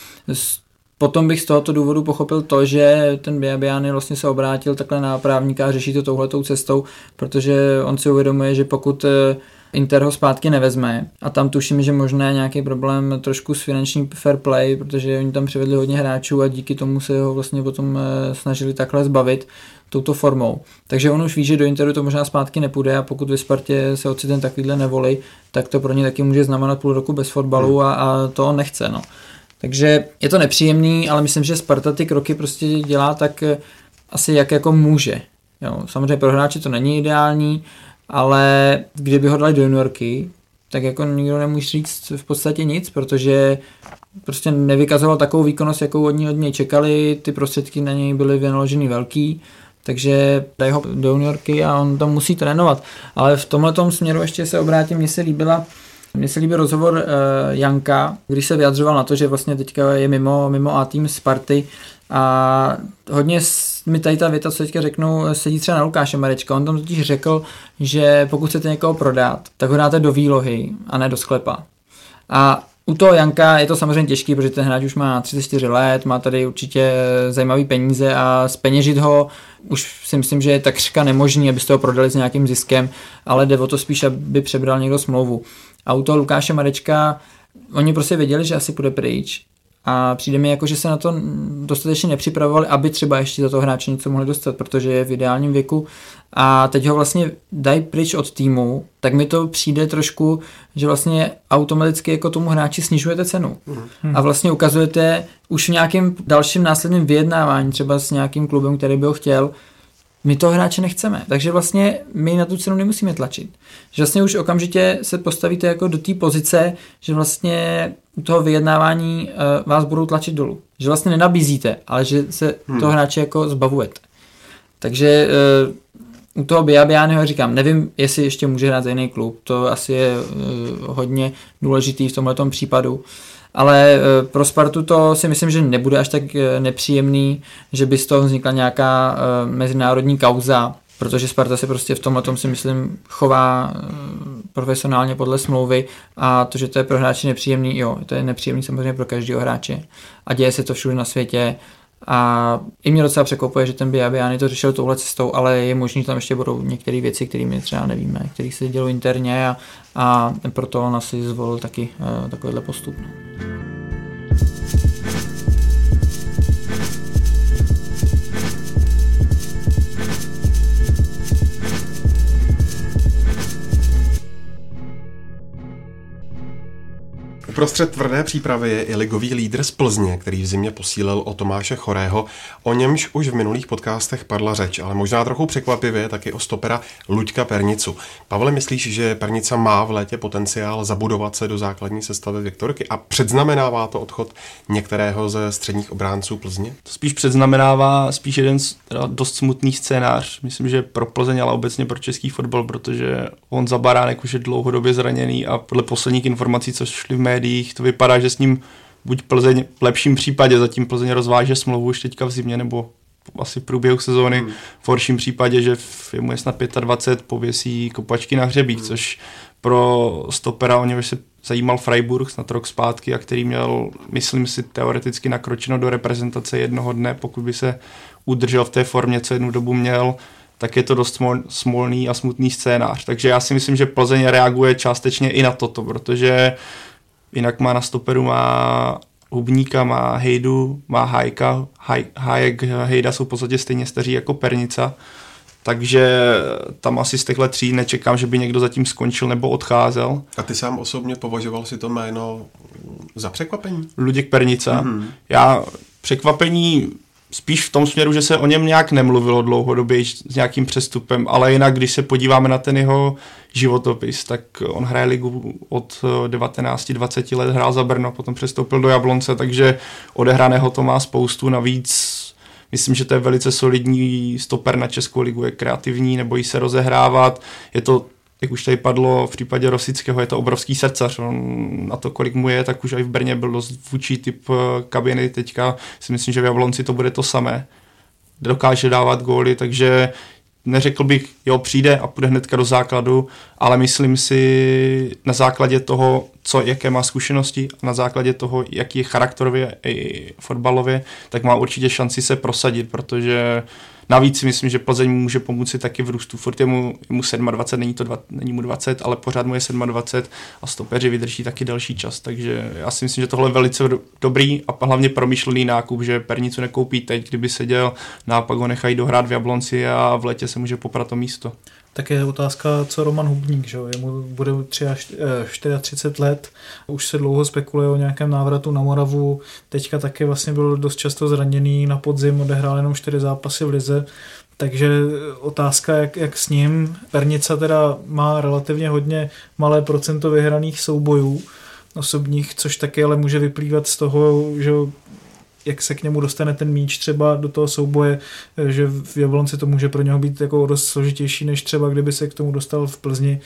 Potom bych z tohoto důvodu pochopil to, že ten Biabiany vlastně se obrátil takhle na právníka a řeší to touhletou cestou, protože on si uvědomuje, že pokud eh, Inter ho zpátky nevezme a tam tuším, že možná nějaký problém trošku s finanční fair play, protože oni tam přivedli hodně hráčů a díky tomu se ho vlastně potom eh, snažili takhle zbavit touto formou. Takže on už ví, že do Interu to možná zpátky nepůjde a pokud ve Spartě se ocitne takovýhle nevoli, tak to pro ně taky může znamenat půl roku bez fotbalu a, a to on nechce. No. Takže je to nepříjemný, ale myslím, že Sparta ty kroky prostě dělá tak eh, asi jak jako může. Jo, samozřejmě pro hráče to není ideální, ale kdyby ho dali do juniorky, tak jako nikdo nemůže říct v podstatě nic, protože prostě nevykazoval takovou výkonnost, jakou od ní od něj čekali, ty prostředky na něj byly vynaloženy velký, takže dají ho do juniorky a on tam musí trénovat. Ale v tomhle směru ještě se obrátím, mně se líbila mně se líbí rozhovor uh, Janka, když se vyjadřoval na to, že vlastně teďka je mimo, mimo A tým Sparty a hodně mi tady ta věta, co teďka řeknu, sedí třeba na Lukáše Marečka. On tam totiž řekl, že pokud chcete někoho prodat, tak ho dáte do výlohy a ne do sklepa. A u toho Janka je to samozřejmě těžký, protože ten hráč už má 34 let, má tady určitě zajímavý peníze a speněžit ho už si myslím, že je takřka nemožný, abyste ho prodali s nějakým ziskem, ale jde o to spíš, aby přebral někdo smlouvu. A u toho Lukáše Marečka, oni prostě věděli, že asi půjde pryč a přijde mi jako, že se na to dostatečně nepřipravovali, aby třeba ještě za to hráče něco mohli dostat, protože je v ideálním věku a teď ho vlastně dají pryč od týmu, tak mi to přijde trošku, že vlastně automaticky jako tomu hráči snižujete cenu. Hmm. A vlastně ukazujete už v nějakém dalším následném vyjednávání, třeba s nějakým klubem, který by ho chtěl, my toho hráče nechceme. Takže vlastně my na tu cenu nemusíme tlačit. Že vlastně už okamžitě se postavíte jako do té pozice, že vlastně u toho vyjednávání uh, vás budou tlačit dolů. Že vlastně nenabízíte, ale že se hmm. toho hráče jako zbavujete. Takže uh, u toho Biabiányho říkám, nevím, jestli ještě může hrát za jiný klub, to asi je uh, hodně důležitý v tomto případu. Ale uh, pro Spartu to si myslím, že nebude až tak uh, nepříjemný, že by z toho vznikla nějaká uh, mezinárodní kauza, protože Sparta se prostě v tomhle tom si myslím chová profesionálně podle smlouvy. A to, že to je pro hráče nepříjemný, jo, to je nepříjemný samozřejmě pro každého hráče. A děje se to všude na světě a i mě docela překvapuje, že ten Biabiany to řešil touhle cestou, ale je možné, že tam ještě budou některé věci, které my třeba nevíme, které se dělou interně a, a proto on asi zvolil taky uh, takovýhle postup. No. Uprostřed tvrdé přípravy je i ligový lídr z Plzně, který v zimě posílil o Tomáše Chorého. O němž už v minulých podcastech padla řeč, ale možná trochu překvapivě taky o stopera Luďka Pernicu. Pavle, myslíš, že Pernica má v létě potenciál zabudovat se do základní sestavy Viktorky a předznamenává to odchod některého ze středních obránců Plzně? To spíš předznamenává spíš jeden dost smutný scénář. Myslím, že pro Plzeň, ale obecně pro český fotbal, protože on za Baránek už je dlouhodobě zraněný a podle posledních informací, co šly v médiích, médiích to vypadá, že s ním buď Plzeň v lepším případě zatím Plzeň rozváže smlouvu už teďka v zimě nebo asi v průběhu sezóny, hmm. v horším případě, že je mu je snad 25, pověsí kopačky na hřebík, hmm. což pro stopera, o něj se zajímal Freiburg snad rok zpátky a který měl, myslím si, teoreticky nakročeno do reprezentace jednoho dne, pokud by se udržel v té formě, co jednu dobu měl. tak je to dost smolný a smutný scénář. Takže já si myslím, že Plzeň reaguje částečně i na toto, protože jinak má na stoperu má Hubníka, má Hejdu, má Hajka, Haj, Hajek, Hejda jsou v podstatě stejně staří jako Pernica, takže tam asi z těchto tří nečekám, že by někdo zatím skončil nebo odcházel. A ty sám osobně považoval si to jméno za překvapení? Luděk Pernica. Mm-hmm. Já překvapení spíš v tom směru, že se o něm nějak nemluvilo dlouhodobě s nějakým přestupem, ale jinak, když se podíváme na ten jeho životopis, tak on hraje ligu od 19-20 let, hrál za Brno, potom přestoupil do Jablonce, takže odehraného to má spoustu, navíc. Myslím, že to je velice solidní stoper na Českou ligu, je kreativní, nebojí se rozehrávat, je to jak už tady padlo v případě Rosického, je to obrovský srdcař. On na to, kolik mu je, tak už i v Brně byl dost vůči typ eh, kabiny. Teďka si myslím, že v Jablonci to bude to samé. Dokáže dávat góly, takže neřekl bych, jo, přijde a půjde hnedka do základu, ale myslím si na základě toho, co, jaké má zkušenosti a na základě toho, jaký je charakterově i fotbalově, tak má určitě šanci se prosadit, protože Navíc si myslím, že Plzeň může pomoci taky v růstu. Furt je mu, je mu 27, není, to dva, není mu 20, ale pořád mu je 27 a stopeři vydrží taky další čas. Takže já si myslím, že tohle je velice dobrý a hlavně promyšlený nákup, že Pernicu nekoupí teď, kdyby seděl, nápak ho nechají dohrát v Jablonci a v létě se může poprat to místo. Tak je otázka, co Roman Hubník, že Jemu bude 34 eh, let, už se dlouho spekuluje o nějakém návratu na Moravu, teďka taky vlastně byl dost často zraněný, na podzim odehrál jenom 4 zápasy v lize, takže otázka, jak, jak s ním. Pernica teda má relativně hodně malé procento vyhraných soubojů osobních, což taky ale může vyplývat z toho, že jak se k němu dostane ten míč třeba do toho souboje, že v Jablonci to může pro něho být jako dost složitější, než třeba kdyby se k tomu dostal v Plzni.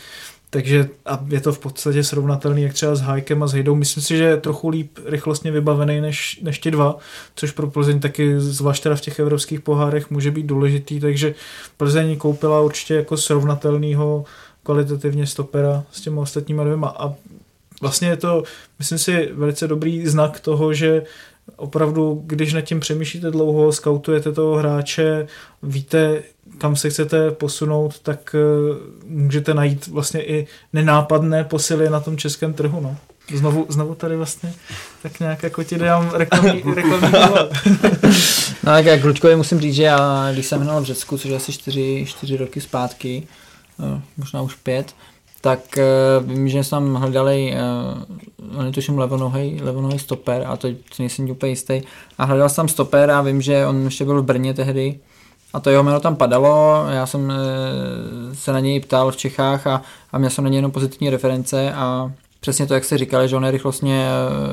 Takže a je to v podstatě srovnatelný jak třeba s Hajkem a s Hejdou. Myslím si, že je trochu líp rychlostně vybavený než, než ti dva, což pro Plzeň taky zvlášť teda v těch evropských pohárech může být důležitý, takže Plzeň koupila určitě jako srovnatelného kvalitativně stopera s těmi ostatníma dvěma a vlastně je to, myslím si, velice dobrý znak toho, že opravdu, když nad tím přemýšlíte dlouho, skautujete toho hráče, víte, kam se chcete posunout, tak eh, můžete najít vlastně i nenápadné posily na tom českém trhu. No. Znovu, znovu tady vlastně tak nějak jako ti dám reklamní, reklamní No tak jak Luďkovi musím říct, že já, když jsem hrál v Řecku, což je asi čtyři, čtyři roky zpátky, eh, možná už pět, tak uh, vím, že jsme tam hledali, uh, on tuším levonohej stoper a to nejsem úplně jistý. A hledal jsem stoper a vím, že on ještě byl v Brně tehdy a to jeho jméno tam padalo, já jsem uh, se na něj ptal v Čechách a, a měl jsem na něj jenom pozitivní reference a přesně to, jak jste říkali, že on je rychlostně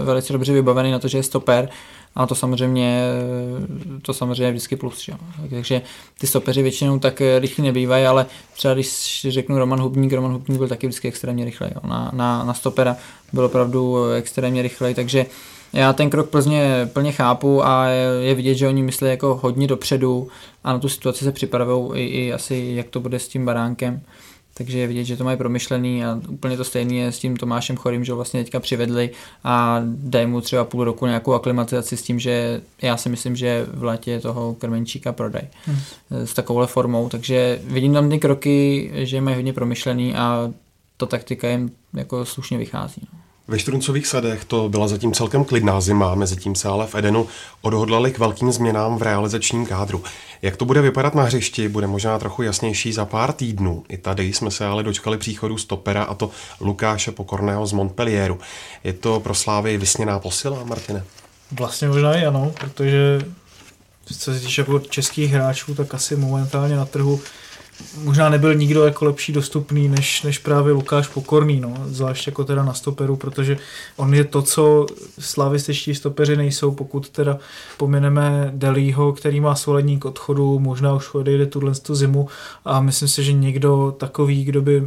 velice dobře vybavený na to, že je stoper a to samozřejmě, to samozřejmě je vždycky plus. Že? Takže ty stopeři většinou tak rychlí nebývají, ale třeba když řeknu Roman Hubník, Roman Hubník byl taky vždycky extrémně rychlej. Jo? Na, na, na stopera byl opravdu extrémně rychlej, takže já ten krok Plzně plně chápu a je vidět, že oni myslí jako hodně dopředu a na tu situaci se připravují i, i asi, jak to bude s tím baránkem. Takže je vidět, že to mají promyšlený a úplně to stejné je s tím Tomášem Chorým, že ho vlastně teďka přivedli a dají mu třeba půl roku nějakou aklimatizaci s tím, že já si myslím, že v létě toho krmenčíka prodaj hmm. s takovouhle formou, takže vidím tam ty kroky, že mají hodně promyšlený a ta taktika jim jako slušně vychází. No. Ve Štruncových sadech to byla zatím celkem klidná zima, mezi tím se ale v Edenu odhodlali k velkým změnám v realizačním kádru. Jak to bude vypadat na hřišti, bude možná trochu jasnější za pár týdnů. I tady jsme se ale dočkali příchodu stopera a to Lukáše Pokorného z Montpellieru. Je to pro Slávy vysněná posila, Martine? Vlastně možná i ano, protože co se týče jako českých hráčů, tak asi momentálně na trhu možná nebyl nikdo jako lepší dostupný než, než právě Lukáš Pokorný, no, zvlášť jako teda na stoperu, protože on je to, co slavističtí stopeři nejsou, pokud teda pomineme Delího, který má svolední k odchodu, možná už odejde tuhle tu zimu. A myslím si, že někdo takový, kdo by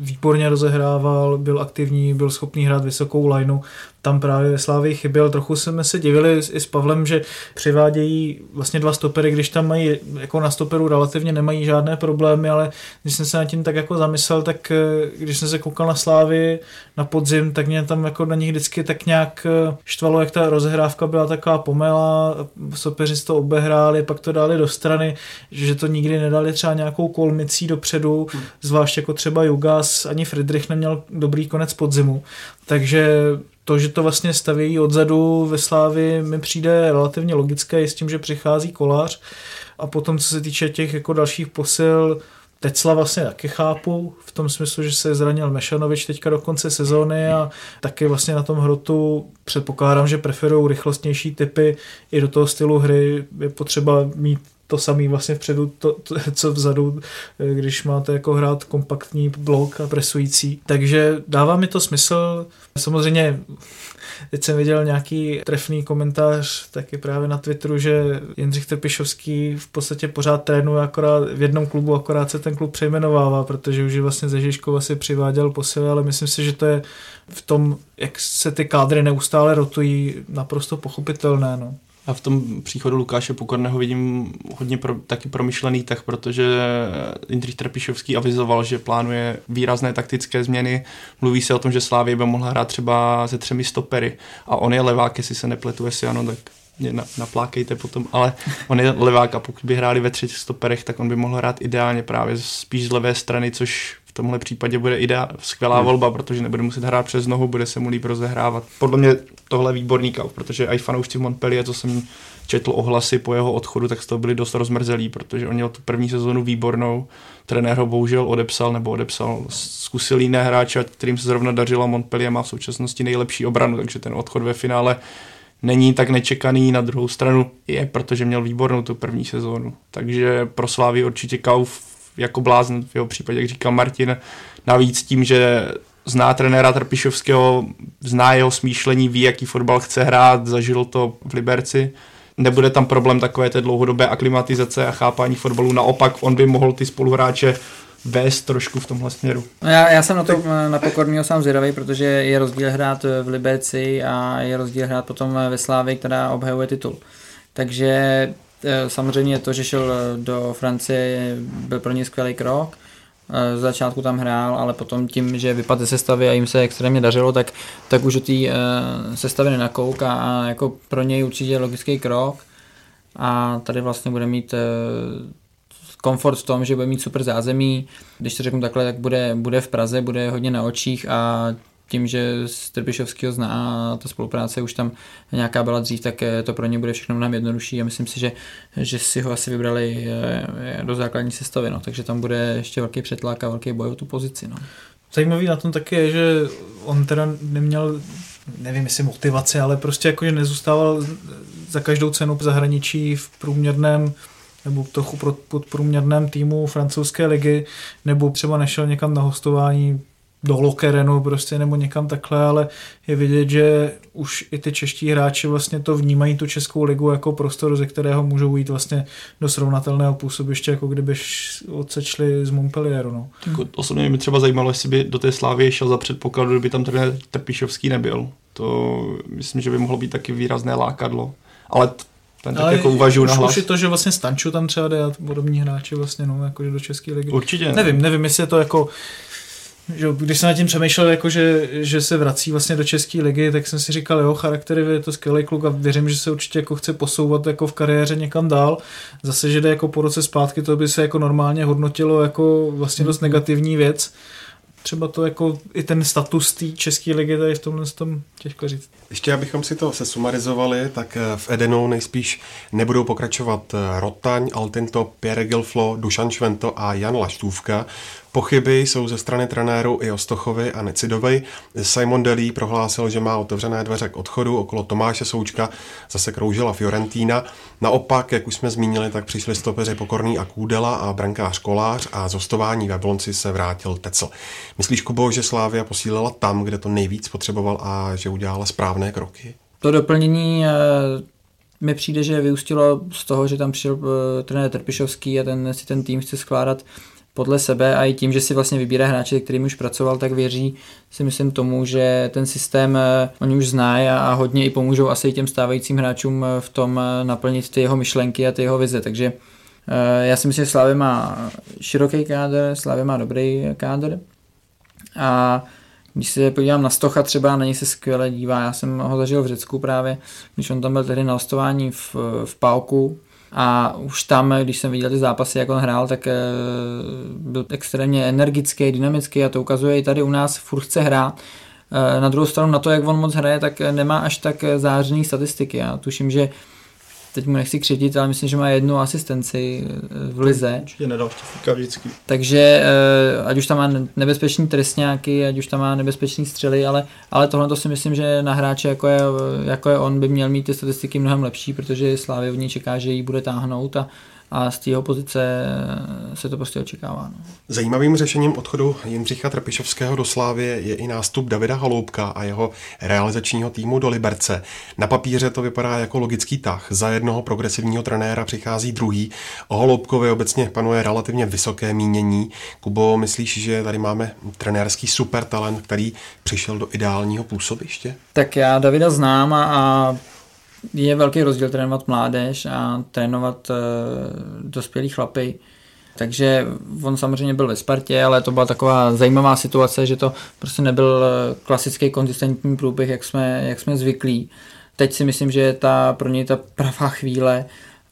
výborně rozehrával, byl aktivní, byl schopný hrát vysokou lineu, tam právě ve Slávii chyběl. Trochu jsme se divili i s Pavlem, že přivádějí vlastně dva stopery, když tam mají jako na stoperu relativně nemají žádné problémy, ale když jsem se nad tím tak jako zamyslel, tak eh, když jsem se koukal na Slávy na podzim, tak mě tam jako na nich vždycky tak nějak eh, štvalo, jak ta rozehrávka byla taková pomela, sopeři to obehráli, pak to dali do strany, že to nikdy nedali třeba nějakou kolmicí dopředu, hmm. zvlášť jako třeba Jugas, ani Friedrich neměl dobrý konec podzimu. Takže to, že to vlastně stavějí odzadu ve Slávi, mi přijde relativně logické i s tím, že přichází kolář. A potom, co se týče těch jako dalších posil, Tecla vlastně taky chápu, v tom smyslu, že se zranil Mešanovič teďka do konce sezóny a taky vlastně na tom hrotu předpokládám, že preferují rychlostnější typy i do toho stylu hry je potřeba mít to samý vlastně vpředu, to, to, co vzadu, když máte jako hrát kompaktní blok a presující. Takže dává mi to smysl. Samozřejmě Teď jsem viděl nějaký trefný komentář taky právě na Twitteru, že Jindřich Trpišovský v podstatě pořád trénuje akorát v jednom klubu, akorát se ten klub přejmenovává, protože už vlastně ze Žižkova si přiváděl posily, ale myslím si, že to je v tom, jak se ty kádry neustále rotují, naprosto pochopitelné. No. A v tom příchodu Lukáše Pokorného vidím hodně pro, taky promyšlený tak, protože Jindřich Trpišovský avizoval, že plánuje výrazné taktické změny. Mluví se o tom, že Slávě by mohla hrát třeba se třemi stopery. A on je levák, jestli se nepletu, jestli ano, tak mě naplákejte potom, ale on je levák a pokud by hráli ve třech stoperech, tak on by mohl hrát ideálně právě spíš z levé strany, což tomhle případě bude ideál, skvělá hmm. volba, protože nebude muset hrát přes nohu, bude se mu líp rozehrávat. Podle mě tohle je výborný kauf, protože i fanoušci Montpellier, co jsem četl ohlasy po jeho odchodu, tak z toho byli dost rozmrzelí, protože on měl tu první sezonu výbornou, trenér ho bohužel odepsal nebo odepsal zkusil jiné hráče, kterým se zrovna dařilo Montpellier má v současnosti nejlepší obranu, takže ten odchod ve finále není tak nečekaný, na druhou stranu je, protože měl výbornou tu první sezónu. Takže pro Slávy určitě Kauf jako blázen v jeho případě, jak říkal Martin. Navíc tím, že zná trenéra Trpišovského, zná jeho smýšlení, ví, jaký fotbal chce hrát, zažil to v Liberci. Nebude tam problém takové té dlouhodobé aklimatizace a chápání fotbalu. Naopak on by mohl ty spoluhráče vést trošku v tomhle směru. No já, já jsem na to na pokorního sám zvědavý, protože je rozdíl hrát v Liberci a je rozdíl hrát potom ve Slávě, která obhajuje titul. Takže Eh, samozřejmě to, že šel eh, do Francie, byl pro ně skvělý krok. Eh, z začátku tam hrál, ale potom tím, že vypadl ze sestavy a jim se extrémně dařilo, tak, tak už do té sestavy nenakouk a, a jako pro něj určitě logický krok. A tady vlastně bude mít komfort v tom, že bude mít super zázemí. Když to řeknu takhle, tak bude, bude v Praze, bude hodně na očích a tím, že Trpišovského zná a ta spolupráce už tam nějaká byla dřív, tak eh, to pro ně bude všechno mnohem jednodušší a myslím si, že, že si ho asi vybrali eh, do základní sestavy, no. takže tam bude ještě velký přetlak a velký boj o tu pozici. No. Zajímavý na tom taky je, že on teda neměl nevím jestli motivace, ale prostě jakože nezůstával za každou cenu v zahraničí v průměrném nebo trochu podprůměrném týmu francouzské ligy, nebo třeba nešel někam na hostování do Lokerenu prostě nebo někam takhle, ale je vidět, že už i ty čeští hráči vlastně to vnímají tu českou ligu jako prostor, ze kterého můžou jít vlastně do srovnatelného působiště, jako kdyby odsečli z Montpellieru. No. Tak osobně mi třeba zajímalo, jestli by do té slávy šel za předpokladu, kdyby tam trenér Trpišovský nebyl. To myslím, že by mohlo být taky výrazné lákadlo. Ale ten tak jako uvažuji na hlas. Už je to, že vlastně Stanču tam třeba jde a podobní hráči vlastně, no, jakože do České ligy. Určitě. Nevím, nevím, jestli je to jako že když jsem nad tím přemýšlel, jako že, že se vrací vlastně do České ligy, tak jsem si říkal, jo, charaktery je to skvělý kluk a věřím, že se určitě jako chce posouvat jako v kariéře někam dál. Zase, že jde jako po roce zpátky, to by se jako normálně hodnotilo jako vlastně dost negativní věc třeba to jako i ten status té české ligy tady v tomhle tom těžko říct. Ještě abychom si to sesumarizovali, tak eh, v Edenu nejspíš nebudou pokračovat eh, Rotaň, Altinto, Pierre Gilflo, Dušan Švento a Jan Laštůvka. Pochyby jsou ze strany trenéru i Ostochovi a Necidovi. Simon Delí prohlásil, že má otevřené dveře k odchodu. Okolo Tomáše Součka zase kroužila Fiorentína. Naopak, jak už jsme zmínili, tak přišli stopeři Pokorný a Kůdela a brankář Kolář a z hostování ve Blonci se vrátil Tecel. Myslíš, Kubo, že Slávia posílila tam, kde to nejvíc potřeboval a že udělala správné kroky? To doplnění eh, mi přijde, že vyústilo z toho, že tam přišel eh, trenér Trpišovský a ten si ten tým chce skládat podle sebe a i tím, že si vlastně vybírá hráče, kterým už pracoval, tak věří si myslím tomu, že ten systém eh, oni už znají a hodně i pomůžou asi těm stávajícím hráčům v tom naplnit ty jeho myšlenky a ty jeho vize. Takže já si myslím, že Slávě má široký kádr, Slávě má dobrý kádr a když se podívám na Stocha třeba, na něj se skvěle dívá. Já jsem ho zažil v Řecku právě, když on tam byl tehdy na hostování v, v Pauku. A už tam, když jsem viděl ty zápasy, jak on hrál, tak e, byl extrémně energický, dynamický a to ukazuje i tady u nás furt chce hrát. E, na druhou stranu na to, jak on moc hraje, tak nemá až tak zářený statistiky. Já tuším, že teď mu nechci křitit, ale myslím, že má jednu asistenci eh, v lize. Určitě nedal štěstíka vždycky. Takže eh, ať už tam má nebezpečný trestňáky, ať už tam má nebezpečný střely, ale, ale tohle to si myslím, že na hráče jako je, jako je on by měl mít ty statistiky mnohem lepší, protože Slávě v ní čeká, že ji bude táhnout a, a z jeho pozice se to prostě očekává. No. Zajímavým řešením odchodu Jindřicha Trpišovského do Slávě je i nástup Davida Holoubka a jeho realizačního týmu do Liberce. Na papíře to vypadá jako logický tah. Za jednoho progresivního trenéra přichází druhý. O Holoubkovi obecně panuje relativně vysoké mínění. Kubo, myslíš, že tady máme trenérský supertalent, který přišel do ideálního působiště? Tak já Davida znám a, a je velký rozdíl trénovat mládež a trénovat uh, dospělý chlapy. Takže on samozřejmě byl ve Spartě, ale to byla taková zajímavá situace, že to prostě nebyl eh, klasický konzistentní průběh, jak jsme, jak jsme zvyklí. Teď si myslím, že je ta, pro něj ta pravá chvíle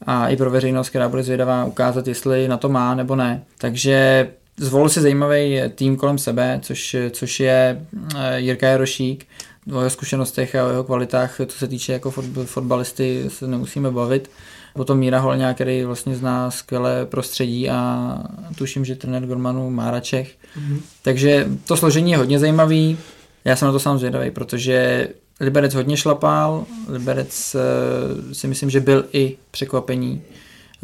a i pro veřejnost, která bude zvědavá ukázat, jestli na to má nebo ne. Takže zvolil si zajímavý tým kolem sebe, což, což je eh, Jirka Jarošík, o jeho zkušenostech a o jeho kvalitách, co se týče jako fotbalisty, se nemusíme bavit. Potom Míra Holňák, který vlastně zná skvělé prostředí a tuším, že trenér Gormanu má Račech. Mm-hmm. Takže to složení je hodně zajímavý. Já jsem na to sám zvědavý, protože Liberec hodně šlapal, Liberec eh, si myslím, že byl i překvapení,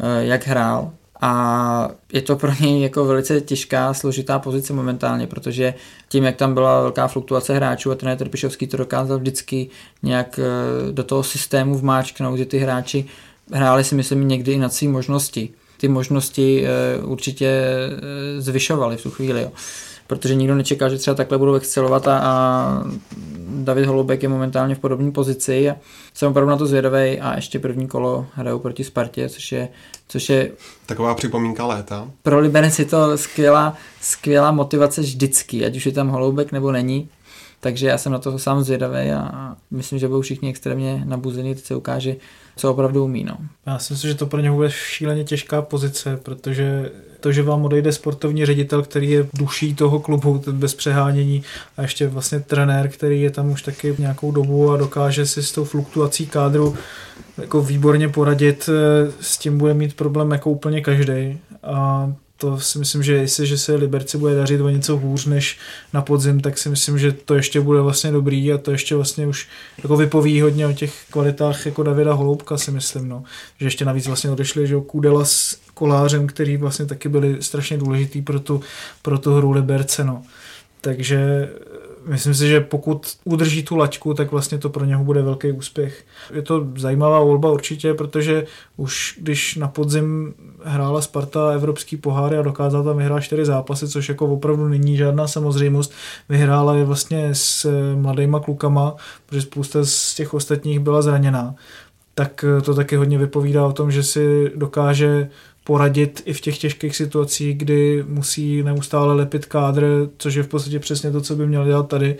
eh, jak hrál a je to pro něj jako velice těžká, složitá pozice momentálně, protože tím, jak tam byla velká fluktuace hráčů a trenér Trpišovský to dokázal vždycky nějak eh, do toho systému vmáčknout, že ty hráči hráli si myslím někdy i na své možnosti. Ty možnosti eh, určitě eh, zvyšovaly v tu chvíli. Jo protože nikdo nečeká, že třeba takhle budou excelovat a, a David Holubek je momentálně v podobné pozici a jsem opravdu na to zvědavý a ještě první kolo hrajou proti Spartě, což je, což je Taková připomínka léta. Pro Liberec je to skvělá, skvělá motivace vždycky, ať už je tam Holoubek nebo není. Takže já jsem na to sám zvědavý a myslím, že budou všichni extrémně nabuzení, teď se ukáže, co opravdu umí. No. Já si myslím, že to pro ně bude šíleně těžká pozice, protože to, že vám odejde sportovní ředitel, který je duší toho klubu, bez přehánění a ještě vlastně trenér, který je tam už taky nějakou dobu a dokáže si s tou fluktuací kádru jako výborně poradit, eh, s tím bude mít problém jako úplně každý. A to si myslím, že jestli se Liberci bude dařit o něco hůř než na podzim, tak si myslím, že to ještě bude vlastně dobrý a to ještě vlastně už jako vypoví hodně o těch kvalitách jako Davida Holoubka si myslím, no. Že ještě navíc vlastně odešli, že Kudela s Kolářem, který vlastně taky byli strašně důležitý pro tu, pro tu hru Liberce, no. Takže myslím si, že pokud udrží tu laťku, tak vlastně to pro něho bude velký úspěch. Je to zajímavá volba určitě, protože už když na podzim hrála Sparta evropský poháry a dokázala tam vyhrát čtyři zápasy, což jako opravdu není žádná samozřejmost, vyhrála je vlastně s mladýma klukama, protože spousta z těch ostatních byla zraněná tak to taky hodně vypovídá o tom, že si dokáže poradit i v těch těžkých situacích, kdy musí neustále lepit kádr, což je v podstatě přesně to, co by měl dělat tady.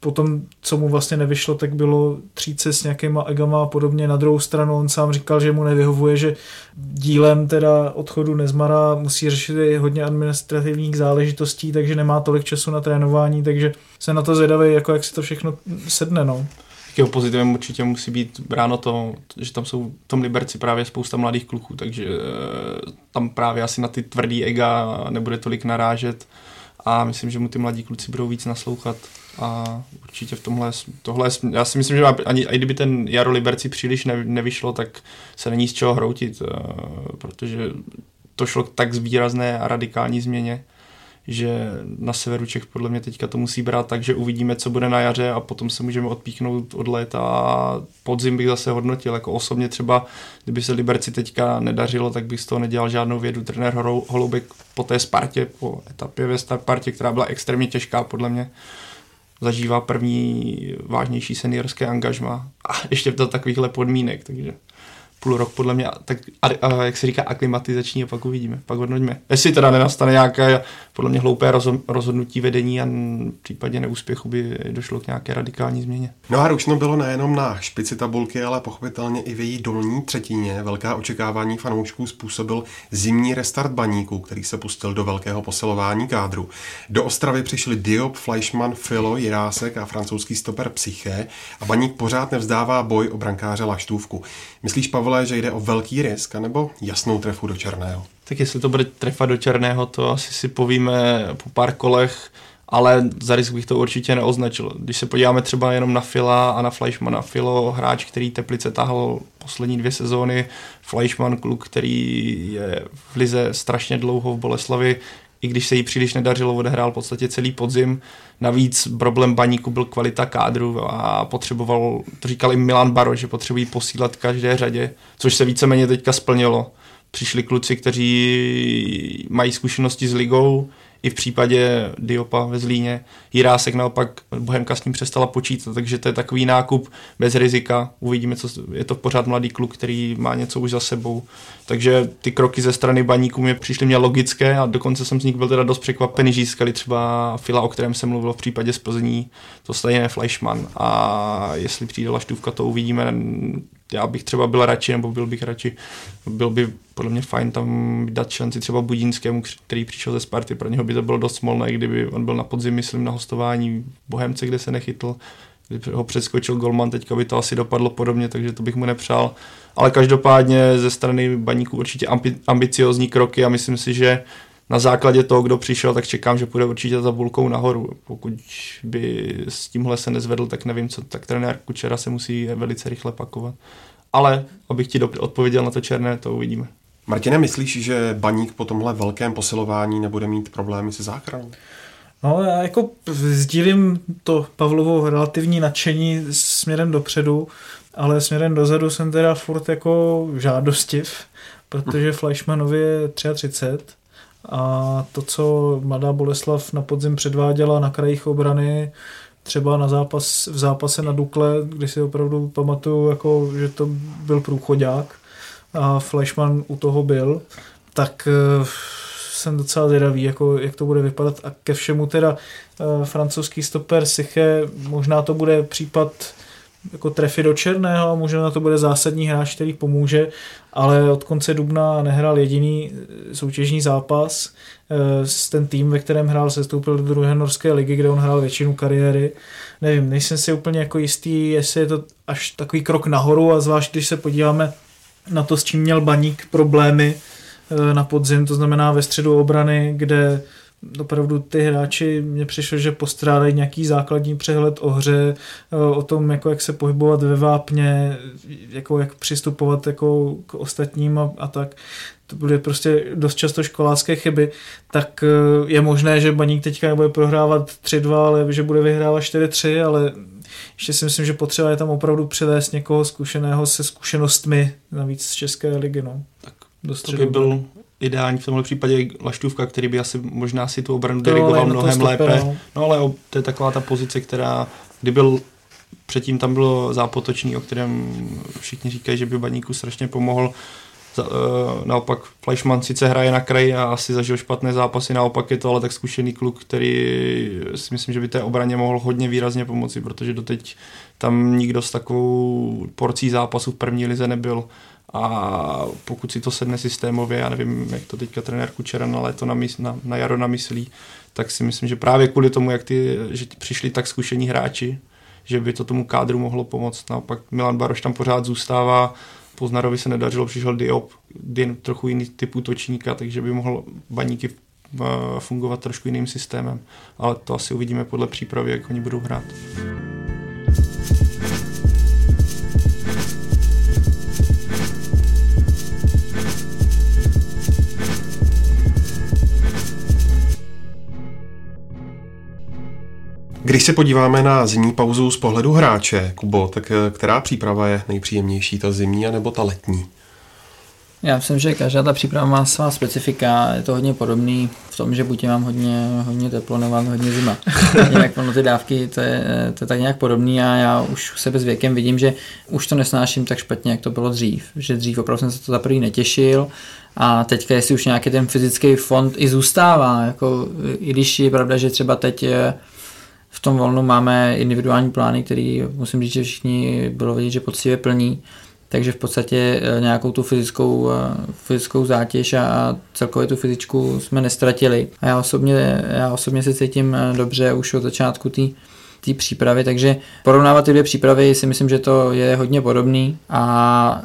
Potom, co mu vlastně nevyšlo, tak bylo třít se s nějakýma egama a podobně. Na druhou stranu on sám říkal, že mu nevyhovuje, že dílem teda odchodu Nezmara musí řešit i hodně administrativních záležitostí, takže nemá tolik času na trénování, takže se na to zvědavý, jako jak se to všechno sedne. No takého pozitivem určitě musí být bráno to, že tam jsou v tom Liberci právě spousta mladých kluků, takže eh, tam právě asi na ty tvrdý ega nebude tolik narážet a myslím, že mu ty mladí kluci budou víc naslouchat a určitě v tomhle, tohle, já si myslím, že ani, i kdyby ten Jaro Liberci příliš ne, nevyšlo, tak se není z čeho hroutit, eh, protože to šlo k tak výrazné a radikální změně, že na severu Čech podle mě teďka to musí brát tak, že uvidíme, co bude na jaře a potom se můžeme odpíchnout od léta a podzim bych zase hodnotil. Jako osobně třeba, kdyby se Liberci teďka nedařilo, tak bych z toho nedělal žádnou vědu. Trenér Holoubek po té Spartě, po etapě ve Spartě, která byla extrémně těžká podle mě, zažívá první vážnější seniorské angažma a ještě do takovýchhle podmínek, takže půl rok podle mě, tak a, a, jak se říká, aklimatizační a pak uvidíme, pak hodnoťme. Jestli teda nenastane nějaké podle mě hloupé rozhodnutí vedení a v případě neúspěchu by došlo k nějaké radikální změně. No a Rušno bylo nejenom na špici tabulky, ale pochopitelně i v její dolní třetině. Velká očekávání fanoušků způsobil zimní restart baníku, který se pustil do velkého posilování kádru. Do Ostravy přišli Diop, Fleischmann, Filo, Jirásek a francouzský stoper Psyché a baník pořád nevzdává boj o brankáře Laštůvku. Myslíš, Pavle, že jde o velký risk, nebo jasnou trefu do černého? Tak jestli to bude trefa do černého, to asi si povíme po pár kolech, ale za risk bych to určitě neoznačil. Když se podíváme třeba jenom na Fila a na Fleischmana. Filo, hráč, který Teplice tahal poslední dvě sezóny, Fleischmann, kluk, který je v lize strašně dlouho v Boleslavi, i když se jí příliš nedařilo, odehrál v podstatě celý podzim. Navíc problém baníku byl kvalita kádru a potřeboval, to říkal i Milan Baro, že potřebují posílat každé řadě, což se víceméně teďka splnilo. Přišli kluci, kteří mají zkušenosti s ligou, i v případě Diopa ve Zlíně. Jirásek naopak Bohemka s ním přestala počítat, takže to je takový nákup bez rizika. Uvidíme, co je to pořád mladý kluk, který má něco už za sebou. Takže ty kroky ze strany baníků mě přišly mě logické a dokonce jsem z nich byl teda dost překvapený, že získali třeba Fila, o kterém jsem mluvil v případě z Plzní, to stejné Fleischmann. A jestli přijde Laštůvka, to uvidíme já bych třeba byl radši, nebo byl bych radši, byl by podle mě fajn tam dát šanci třeba Budínskému, který přišel ze Sparty, pro něho by to bylo dost smolné, kdyby on byl na podzim, myslím, na hostování v Bohemce, kde se nechytl, kdyby ho přeskočil Golman, teďka by to asi dopadlo podobně, takže to bych mu nepřál. Ale každopádně ze strany baníků určitě ambiciozní kroky a myslím si, že na základě toho, kdo přišel, tak čekám, že půjde určitě za bulkou nahoru. Pokud by s tímhle se nezvedl, tak nevím co, tak trenér Kučera se musí velice rychle pakovat. Ale abych ti odpověděl na to černé, to uvidíme. Martine, myslíš, že baník po tomhle velkém posilování nebude mít problémy se záchranou? No, já jako sdílím to Pavlovo relativní nadšení směrem dopředu, ale směrem dozadu jsem teda furt jako žádostiv, protože Fleischmanovi je 33 a to, co mladá Boleslav na podzim předváděla na krajích obrany, třeba na zápas, v zápase na Dukle, kdy si opravdu pamatuju, jako, že to byl průchodák a Flashman u toho byl, tak uh, jsem docela zvědavý, jako, jak to bude vypadat. A ke všemu teda uh, francouzský stoper Siche, možná to bude případ jako trefy do černého, možná to bude zásadní hráč, který pomůže, ale od konce dubna nehrál jediný soutěžní zápas. Eh, ten tým, ve kterém hrál, se stoupil do druhé norské ligy, kde on hrál většinu kariéry. Nevím, nejsem si úplně jako jistý, jestli je to až takový krok nahoru a zvlášť, když se podíváme na to, s čím měl Baník problémy eh, na podzim, to znamená ve středu obrany, kde opravdu ty hráči, mně přišlo, že postrádají nějaký základní přehled o hře, eh, o tom, jako jak se pohybovat ve vápně, jako jak přistupovat jako k ostatním a, a tak. To byly prostě dost často školácké chyby, tak eh, je možné, že Baník teďka nebude prohrávat 3-2, ale že bude vyhrávat 4-3, ale ještě si myslím, že potřeba je tam opravdu přivést někoho zkušeného se zkušenostmi, navíc z České ligy. No. Tak to by byl ideální v tomhle případě Laštůvka, který by asi možná si tu obranu dirigoval mnohem lépe. No. no ale to je taková ta pozice, která, kdy byl předtím tam bylo zápotočný, o kterém všichni říkají, že by baníku strašně pomohl. Za, uh, naopak Fleischmann sice hraje na kraji a asi zažil špatné zápasy, naopak je to ale tak zkušený kluk, který si myslím, že by té obraně mohl hodně výrazně pomoci, protože doteď tam nikdo s takovou porcí zápasů v první lize nebyl a pokud si to sedne systémově, já nevím, jak to teďka trenér Kučera na léto na, na, na jaro namyslí, tak si myslím, že právě kvůli tomu, jak ty, že přišli tak zkušení hráči, že by to tomu kádru mohlo pomoct. Naopak Milan Baroš tam pořád zůstává, Poznarovi se nedařilo, přišel Diop, Din trochu jiný typ útočníka, takže by mohl baníky eh, fungovat trošku jiným systémem. Ale to asi uvidíme podle přípravy, jak oni budou hrát. Když se podíváme na zimní pauzu z pohledu hráče, Kubo, tak eh, která příprava je nejpříjemnější, ta zimní nebo ta letní? Já myslím, že každá ta příprava má svá specifika, je to hodně podobný v tom, že buď mám hodně, hodně teplo nebo mám hodně zima. Jinak ono ty dávky, to je, to je tak nějak podobný a já už sebe s věkem vidím, že už to nesnáším tak špatně, jak to bylo dřív. Že dřív opravdu jsem se to za prvý netěšil a teďka jestli už nějaký ten fyzický fond i zůstává, jako, i když je pravda, že třeba teď v tom volnu máme individuální plány, který musím říct, že všichni bylo vidět, že poctivě plní, takže v podstatě eh, nějakou tu fyzickou, eh, fyzickou zátěž a celkově tu fyzičku jsme nestratili. A já osobně, já osobně se cítím eh, dobře už od začátku té té přípravy, takže porovnávat ty dvě přípravy si myslím, že to je hodně podobný a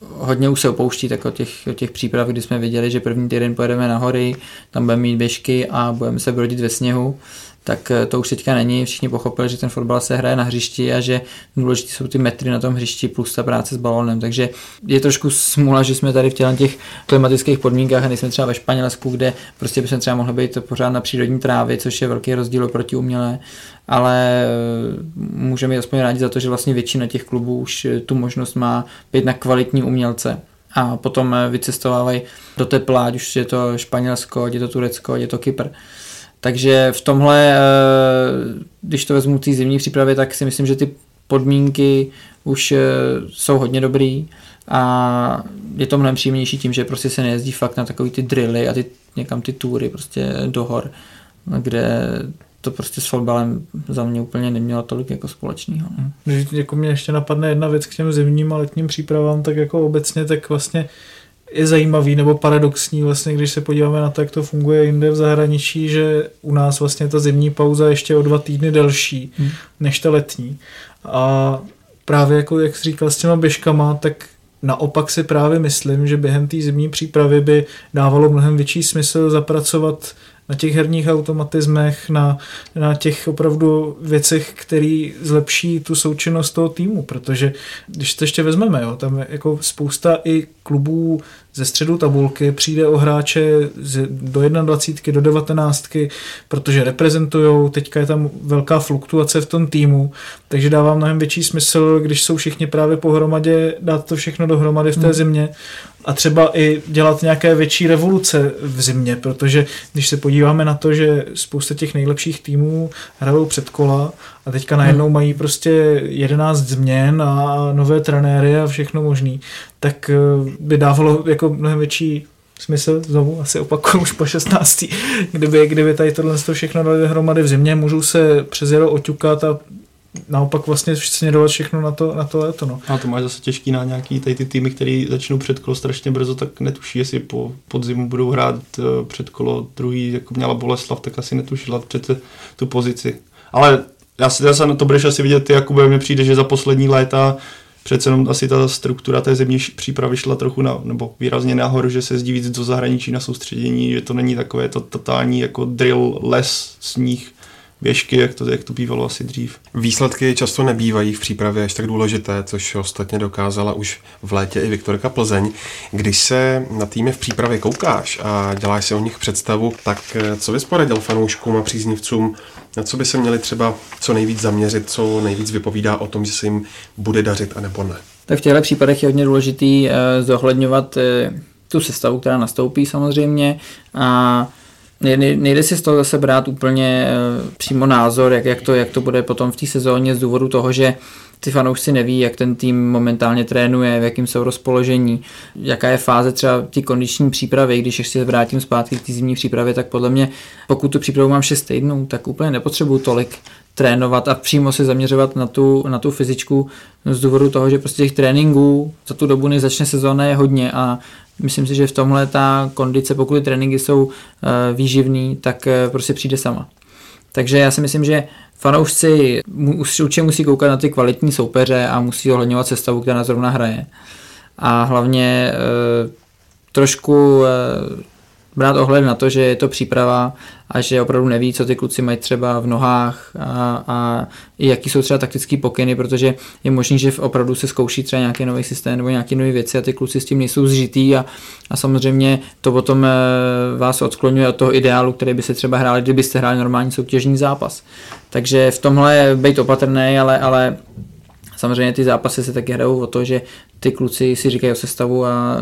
hodně už se opouští tak od těch, od těch příprav, kdy jsme viděli, že první týden pojedeme na hory, tam budeme mít běžky a budeme se brodit ve sněhu tak eh, to už teďka není. Všichni pochopili, že ten fotbal se hraje na hřišti a že důležité jsou ty metry na tom hřišti plus ta práce s balónem. Takže je trošku smůla, že jsme tady v těch klimatických podmínkách a nejsme třeba ve Španělsku, kde prostě bychom třeba mohli být pořád na přírodní trávě, což je velký rozdíl oproti umělé. Ale eh, můžeme být aspoň rádi za to, že vlastně většina těch klubů už eh, tu možnost má být na kvalitní umělce a potom vycestovávají do tepla, ať už je to Španělsko, ať je to Turecko, ať je to Kypr. Takže v tomhle, eh, když to vezmu té zimní přípravě, tak si myslím, že ty podmínky už eh, jsou hodně dobrý a je to mnohem příjemnější tím, že prostě se nejezdí fakt na takový ty drily a ty, někam ty túry prostě do hor, kde to prostě s fotbalem za mě úplně nemělo tolik jako společného. Když jako mě ještě napadne jedna věc k těm zimním a letním přípravám, tak jako obecně, tak vlastně je zajímavý nebo paradoxní vlastně, když se podíváme na to, jak to funguje jinde v zahraničí, že u nás vlastně ta zimní pauza je ještě o dva týdny delší hmm. než ta letní. A právě jako, jak jsi říkal s těma běžkama, tak naopak si právě myslím, že během té zimní přípravy by dávalo mnohem větší smysl zapracovat na těch herních automatismech, na, na těch opravdu věcech, které zlepší tu součinnost toho týmu, protože když to ještě vezmeme, jo, tam je jako spousta i klubů ze středu tabulky přijde o hráče do 21, do 19, protože reprezentují, teďka je tam velká fluktuace v tom týmu, takže dává mnohem větší smysl, když jsou všichni právě pohromadě, dát to všechno dohromady v té hmm. zimě a třeba i dělat nějaké větší revoluce v zimě, protože když se podíváme na to, že spousta těch nejlepších týmů hrajou před kola a teďka najednou hmm. mají prostě 11 změn a nové trenéry a všechno možný, tak eh, by dávalo jako mnohem větší smysl, znovu asi opakuju už po 16. Kdyby, kdyby tady tohle všechno dali dohromady v zimě, můžou se přes jaro oťukat a naopak vlastně směrovat všechno na to, na to léto. No. A to máš zase těžký na nějaký tady ty týmy, které začnou předkolo strašně brzo, tak netuší, jestli po podzimu budou hrát uh, předkolo druhý, jako měla Boleslav, tak asi netušila přece tu pozici. Ale já si zase na to budeš asi vidět Jakube, mi přijde, že za poslední léta přece jenom asi ta struktura té zemní přípravy šla trochu na, nebo výrazně nahoru, že se jezdí víc do zahraničí na soustředění, že to není takové to totální jako drill, les, sníh, běžky, jak to, jak to bývalo asi dřív. Výsledky často nebývají v přípravě až tak důležité, což ostatně dokázala už v létě i Viktorka Plzeň. Když se na týmy v přípravě koukáš a děláš si o nich představu, tak eh, co bys poradil fanouškům a příznivcům, na co by se měli třeba co nejvíc zaměřit, co nejvíc vypovídá o tom, že se jim bude dařit a nebo ne? Tak v těchto případech je hodně důležitý eh, zohledňovat eh, tu sestavu, která nastoupí samozřejmě a nejde si z toho zase brát úplně eh, přímo názor, jak, jak, to, jak to bude potom v té sezóně z důvodu toho, že ty fanoušci neví, jak ten tým momentálně trénuje, v jakém jsou rozpoložení, jaká je fáze třeba ty kondiční přípravy. Když ještě se vrátím zpátky k té zimní přípravě, tak podle mě, pokud tu přípravu mám 6 týdnů, tak úplně nepotřebuju tolik trénovat a přímo se zaměřovat na tu, na tu fyzičku z důvodu toho, že prostě těch tréninků za tu dobu, než začne sezóna, je hodně a Myslím si, že v tomhle ta kondice, pokud tréninky jsou eh, výživný, tak eh, prostě přijde sama. Takže já si myslím, že fanoušci určitě musí koukat na ty kvalitní soupeře a musí ohledňovat sestavu, která zrovna hraje. A hlavně e, trošku e, brát ohled na to, že je to příprava a že opravdu neví, co ty kluci mají třeba v nohách a, a jaký jsou třeba taktické pokyny, protože je možné, že opravdu se zkouší třeba nějaký nový systém nebo nějaké nové věci a ty kluci s tím nejsou zžitý a, a samozřejmě to potom eh, vás odskloňuje od toho ideálu, který by se třeba hráli, kdybyste hráli normální soutěžní zápas. Takže v tomhle být opatrný, ale, ale samozřejmě ty zápasy se taky hrajou o to, že ty kluci si říkají o sestavu a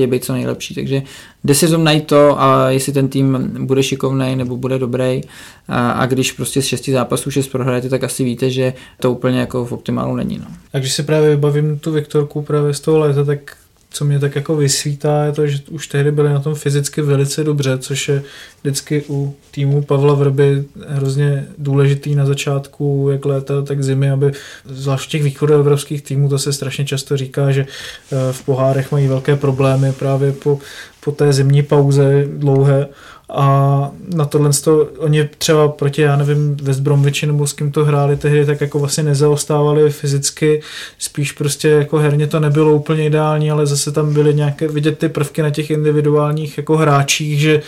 chtějí být co nejlepší. Takže jde si najít to a jestli ten tým bude šikovný nebo bude dobrý a, a když prostě z šesti zápasů šest prohrajete, tak asi víte, že to úplně jako v optimálu není. No. A když si právě vybavím tu Viktorku právě z toho léta, tak co mě tak jako vysvítá, je to, že už tehdy byli na tom fyzicky velice dobře, což je vždycky u týmu Pavla Vrby hrozně důležitý na začátku, jak léta, tak zimy, aby zvlášť těch východoevropských týmů, to se strašně často říká, že eh, v pohárech mají velké problémy právě po, po té zimní pauze dlouhé a na tohle to, oni třeba proti, já nevím, West Bromwichi nebo s kým to hráli tehdy, tak jako vlastně nezaostávali fyzicky, spíš prostě jako herně to nebylo úplně ideální, ale zase tam byly nějaké, vidět ty prvky na těch individuálních jako hráčích, že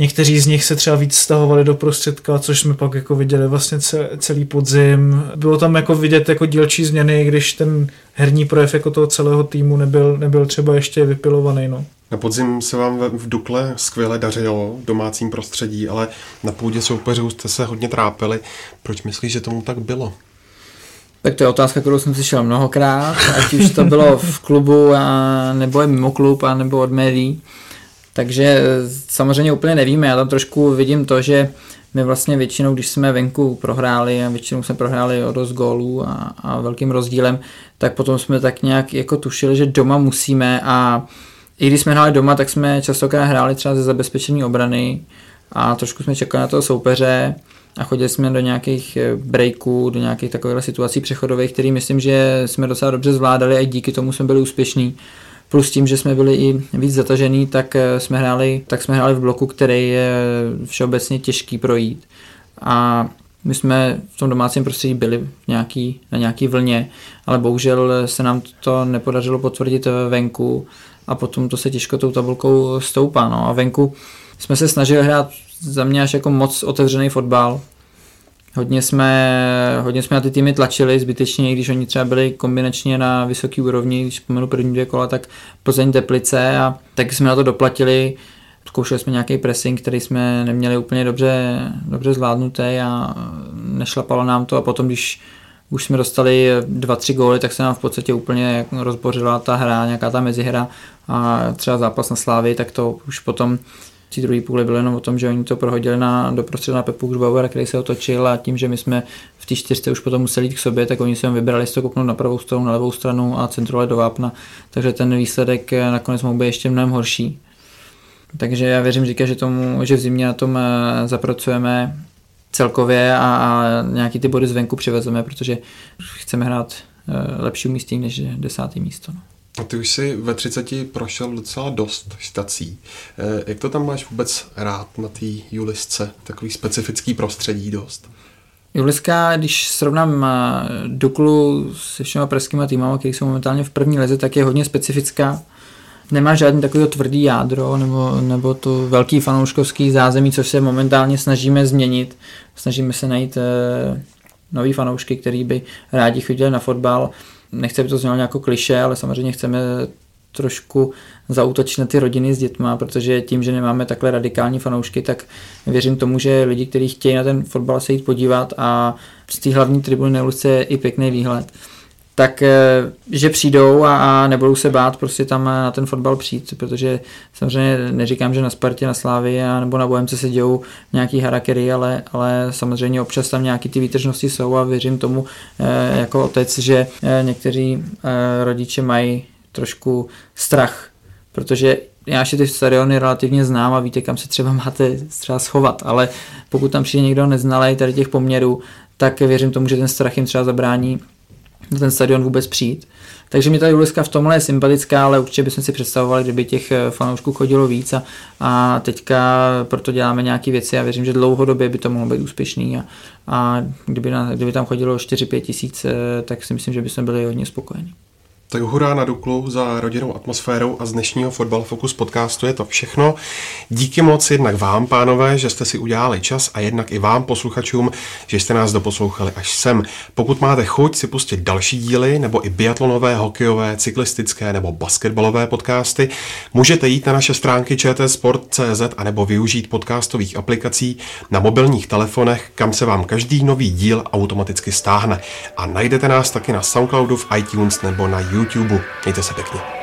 Někteří z nich se třeba víc stahovali do prostředka, což jsme pak jako viděli vlastně celý podzim. Bylo tam jako vidět jako dílčí změny, když ten herní projev jako toho celého týmu nebyl, nebyl třeba ještě vypilovaný. No. Na podzim se vám v Dukle skvěle dařilo v domácím prostředí, ale na půdě soupeřů jste se hodně trápili. Proč myslíš, že tomu tak bylo? Tak to je otázka, kterou jsem slyšel mnohokrát, ať už to bylo v klubu, a, nebo je mimo klub, a nebo od médií. Takže samozřejmě úplně nevíme, já tam trošku vidím to, že my vlastně většinou, když jsme venku prohráli a většinou jsme prohráli o dost gólů a, a velkým rozdílem, tak potom jsme tak nějak jako tušili, že doma musíme a i když jsme hráli doma, tak jsme častokrát hráli třeba ze zabezpečení obrany a trošku jsme čekali na toho soupeře a chodili jsme do nějakých eh, breaků, do nějakých takových situací přechodových, které myslím, že jsme docela dobře zvládali a díky tomu jsme byli úspěšní. Plus tím, že jsme byli i víc zatažený, tak eh, jsme hráli, tak jsme hráli v bloku, který je všeobecně těžký projít. A my jsme v tom domácím prostředí byli nějaký, na nějaký vlně, ale bohužel se nám to nepodařilo potvrdit venku a potom to se těžko tou tabulkou stoupá. No. A venku jsme se snažili hrát za mě až jako moc otevřený fotbal. Hodně jsme, hodně jsme na ty týmy tlačili zbytečně, i když oni třeba byli kombinačně na vysoký úrovni, když vzpomenu první dvě kola, tak Plzeň Teplice a tak jsme na to doplatili. Zkoušeli jsme nějaký pressing, který jsme neměli úplně dobře, dobře zvládnutý a nešlapalo nám to a potom, když už jsme dostali dva, tři góly, tak se nám v podstatě úplně rozbořila ta hra, nějaká ta mezihra. A třeba zápas na Slávy, tak to už potom v té druhé půli bylo jenom o tom, že oni to prohodili na, doprostřed na Pepu Gřbauer, který se otočil a tím, že my jsme v té čtyřce už potom museli jít k sobě, tak oni se vybrali, jestli to kouknout na pravou stranu, na levou stranu a centrovali do vápna, takže ten výsledek nakonec mohl být ještě mnohem horší. Takže já věřím, říká, že, tomu, že v zimě na tom eh, zapracujeme celkově a, a nějaký ty body zvenku přivezeme, protože chceme hrát eh, lepší umístění než desátý místo. No. A ty už si ve 30 prošel docela dost stací. Eh, jak to tam máš vůbec rád na té Julisce? Takový specifický prostředí dost. Juliska, když srovnám eh, Duklu se všema pražskými týmama, které jsou momentálně v první leze, tak je hodně specifická. Nemá žádný takový tvrdý jádro nebo, nebo to velký fanouškovský zázemí, což se momentálně snažíme změnit. Snažíme se najít eh, nový fanoušky, který by rádi chodili na fotbal nechci, aby to znělo jako kliše, ale samozřejmě chceme trošku zautočit na ty rodiny s dětma, protože tím, že nemáme takhle radikální fanoušky, tak věřím tomu, že lidi, kteří chtějí na ten fotbal se jít podívat a z té hlavní tribuny na je i pěkný výhled, tak eh, že přijdou a, a nebudou se bát prostě tam na ten fotbal přijít, protože samozřejmě neříkám, že na Spartě, na Slávii a nebo na Bohemce se dějou nějaký harakery, ale, ale samozřejmě občas tam nějaký ty výtržnosti jsou a věřím tomu eh, jako otec, že eh, někteří rodiče mají trošku strach, protože já si ty stadiony relativně znám a víte, kam se třeba máte třeba schovat, ale pokud tam přijde někdo neznalý tady těch poměrů, tak věřím tomu, že ten strach jim třeba zabrání na ten stadion vůbec přijít. Takže mi ta Juliska v tomhle je sympatická, ale určitě bychom si představovali, kdyby těch eh, fanoušků chodilo víc a, a teďka proto děláme nějaké věci a věřím, že dlouhodobě by to mohlo být úspěšný a, a kdyby, na, kdyby tam chodilo 4-5 tisíc, eh, tak si myslím, že bychom byli hodně spokojení. Tak hurá na Duklu za rodinnou atmosférou a z dnešního Fotbal Focus podcastu je to všechno. Díky moc jednak vám, pánové, že jste si udělali čas a jednak i vám, posluchačům, že jste nás doposlouchali až sem. Pokud máte chuť si pustit další díly nebo i biatlonové, hokejové, cyklistické nebo basketbalové podcasty, můžete jít na naše stránky čtsport.cz a nebo využít podcastových aplikací na mobilních telefonech, kam se vám každý nový díl automaticky stáhne. A najdete nás taky na Soundcloudu, v iTunes nebo na YouTube. Mějte se pěkně.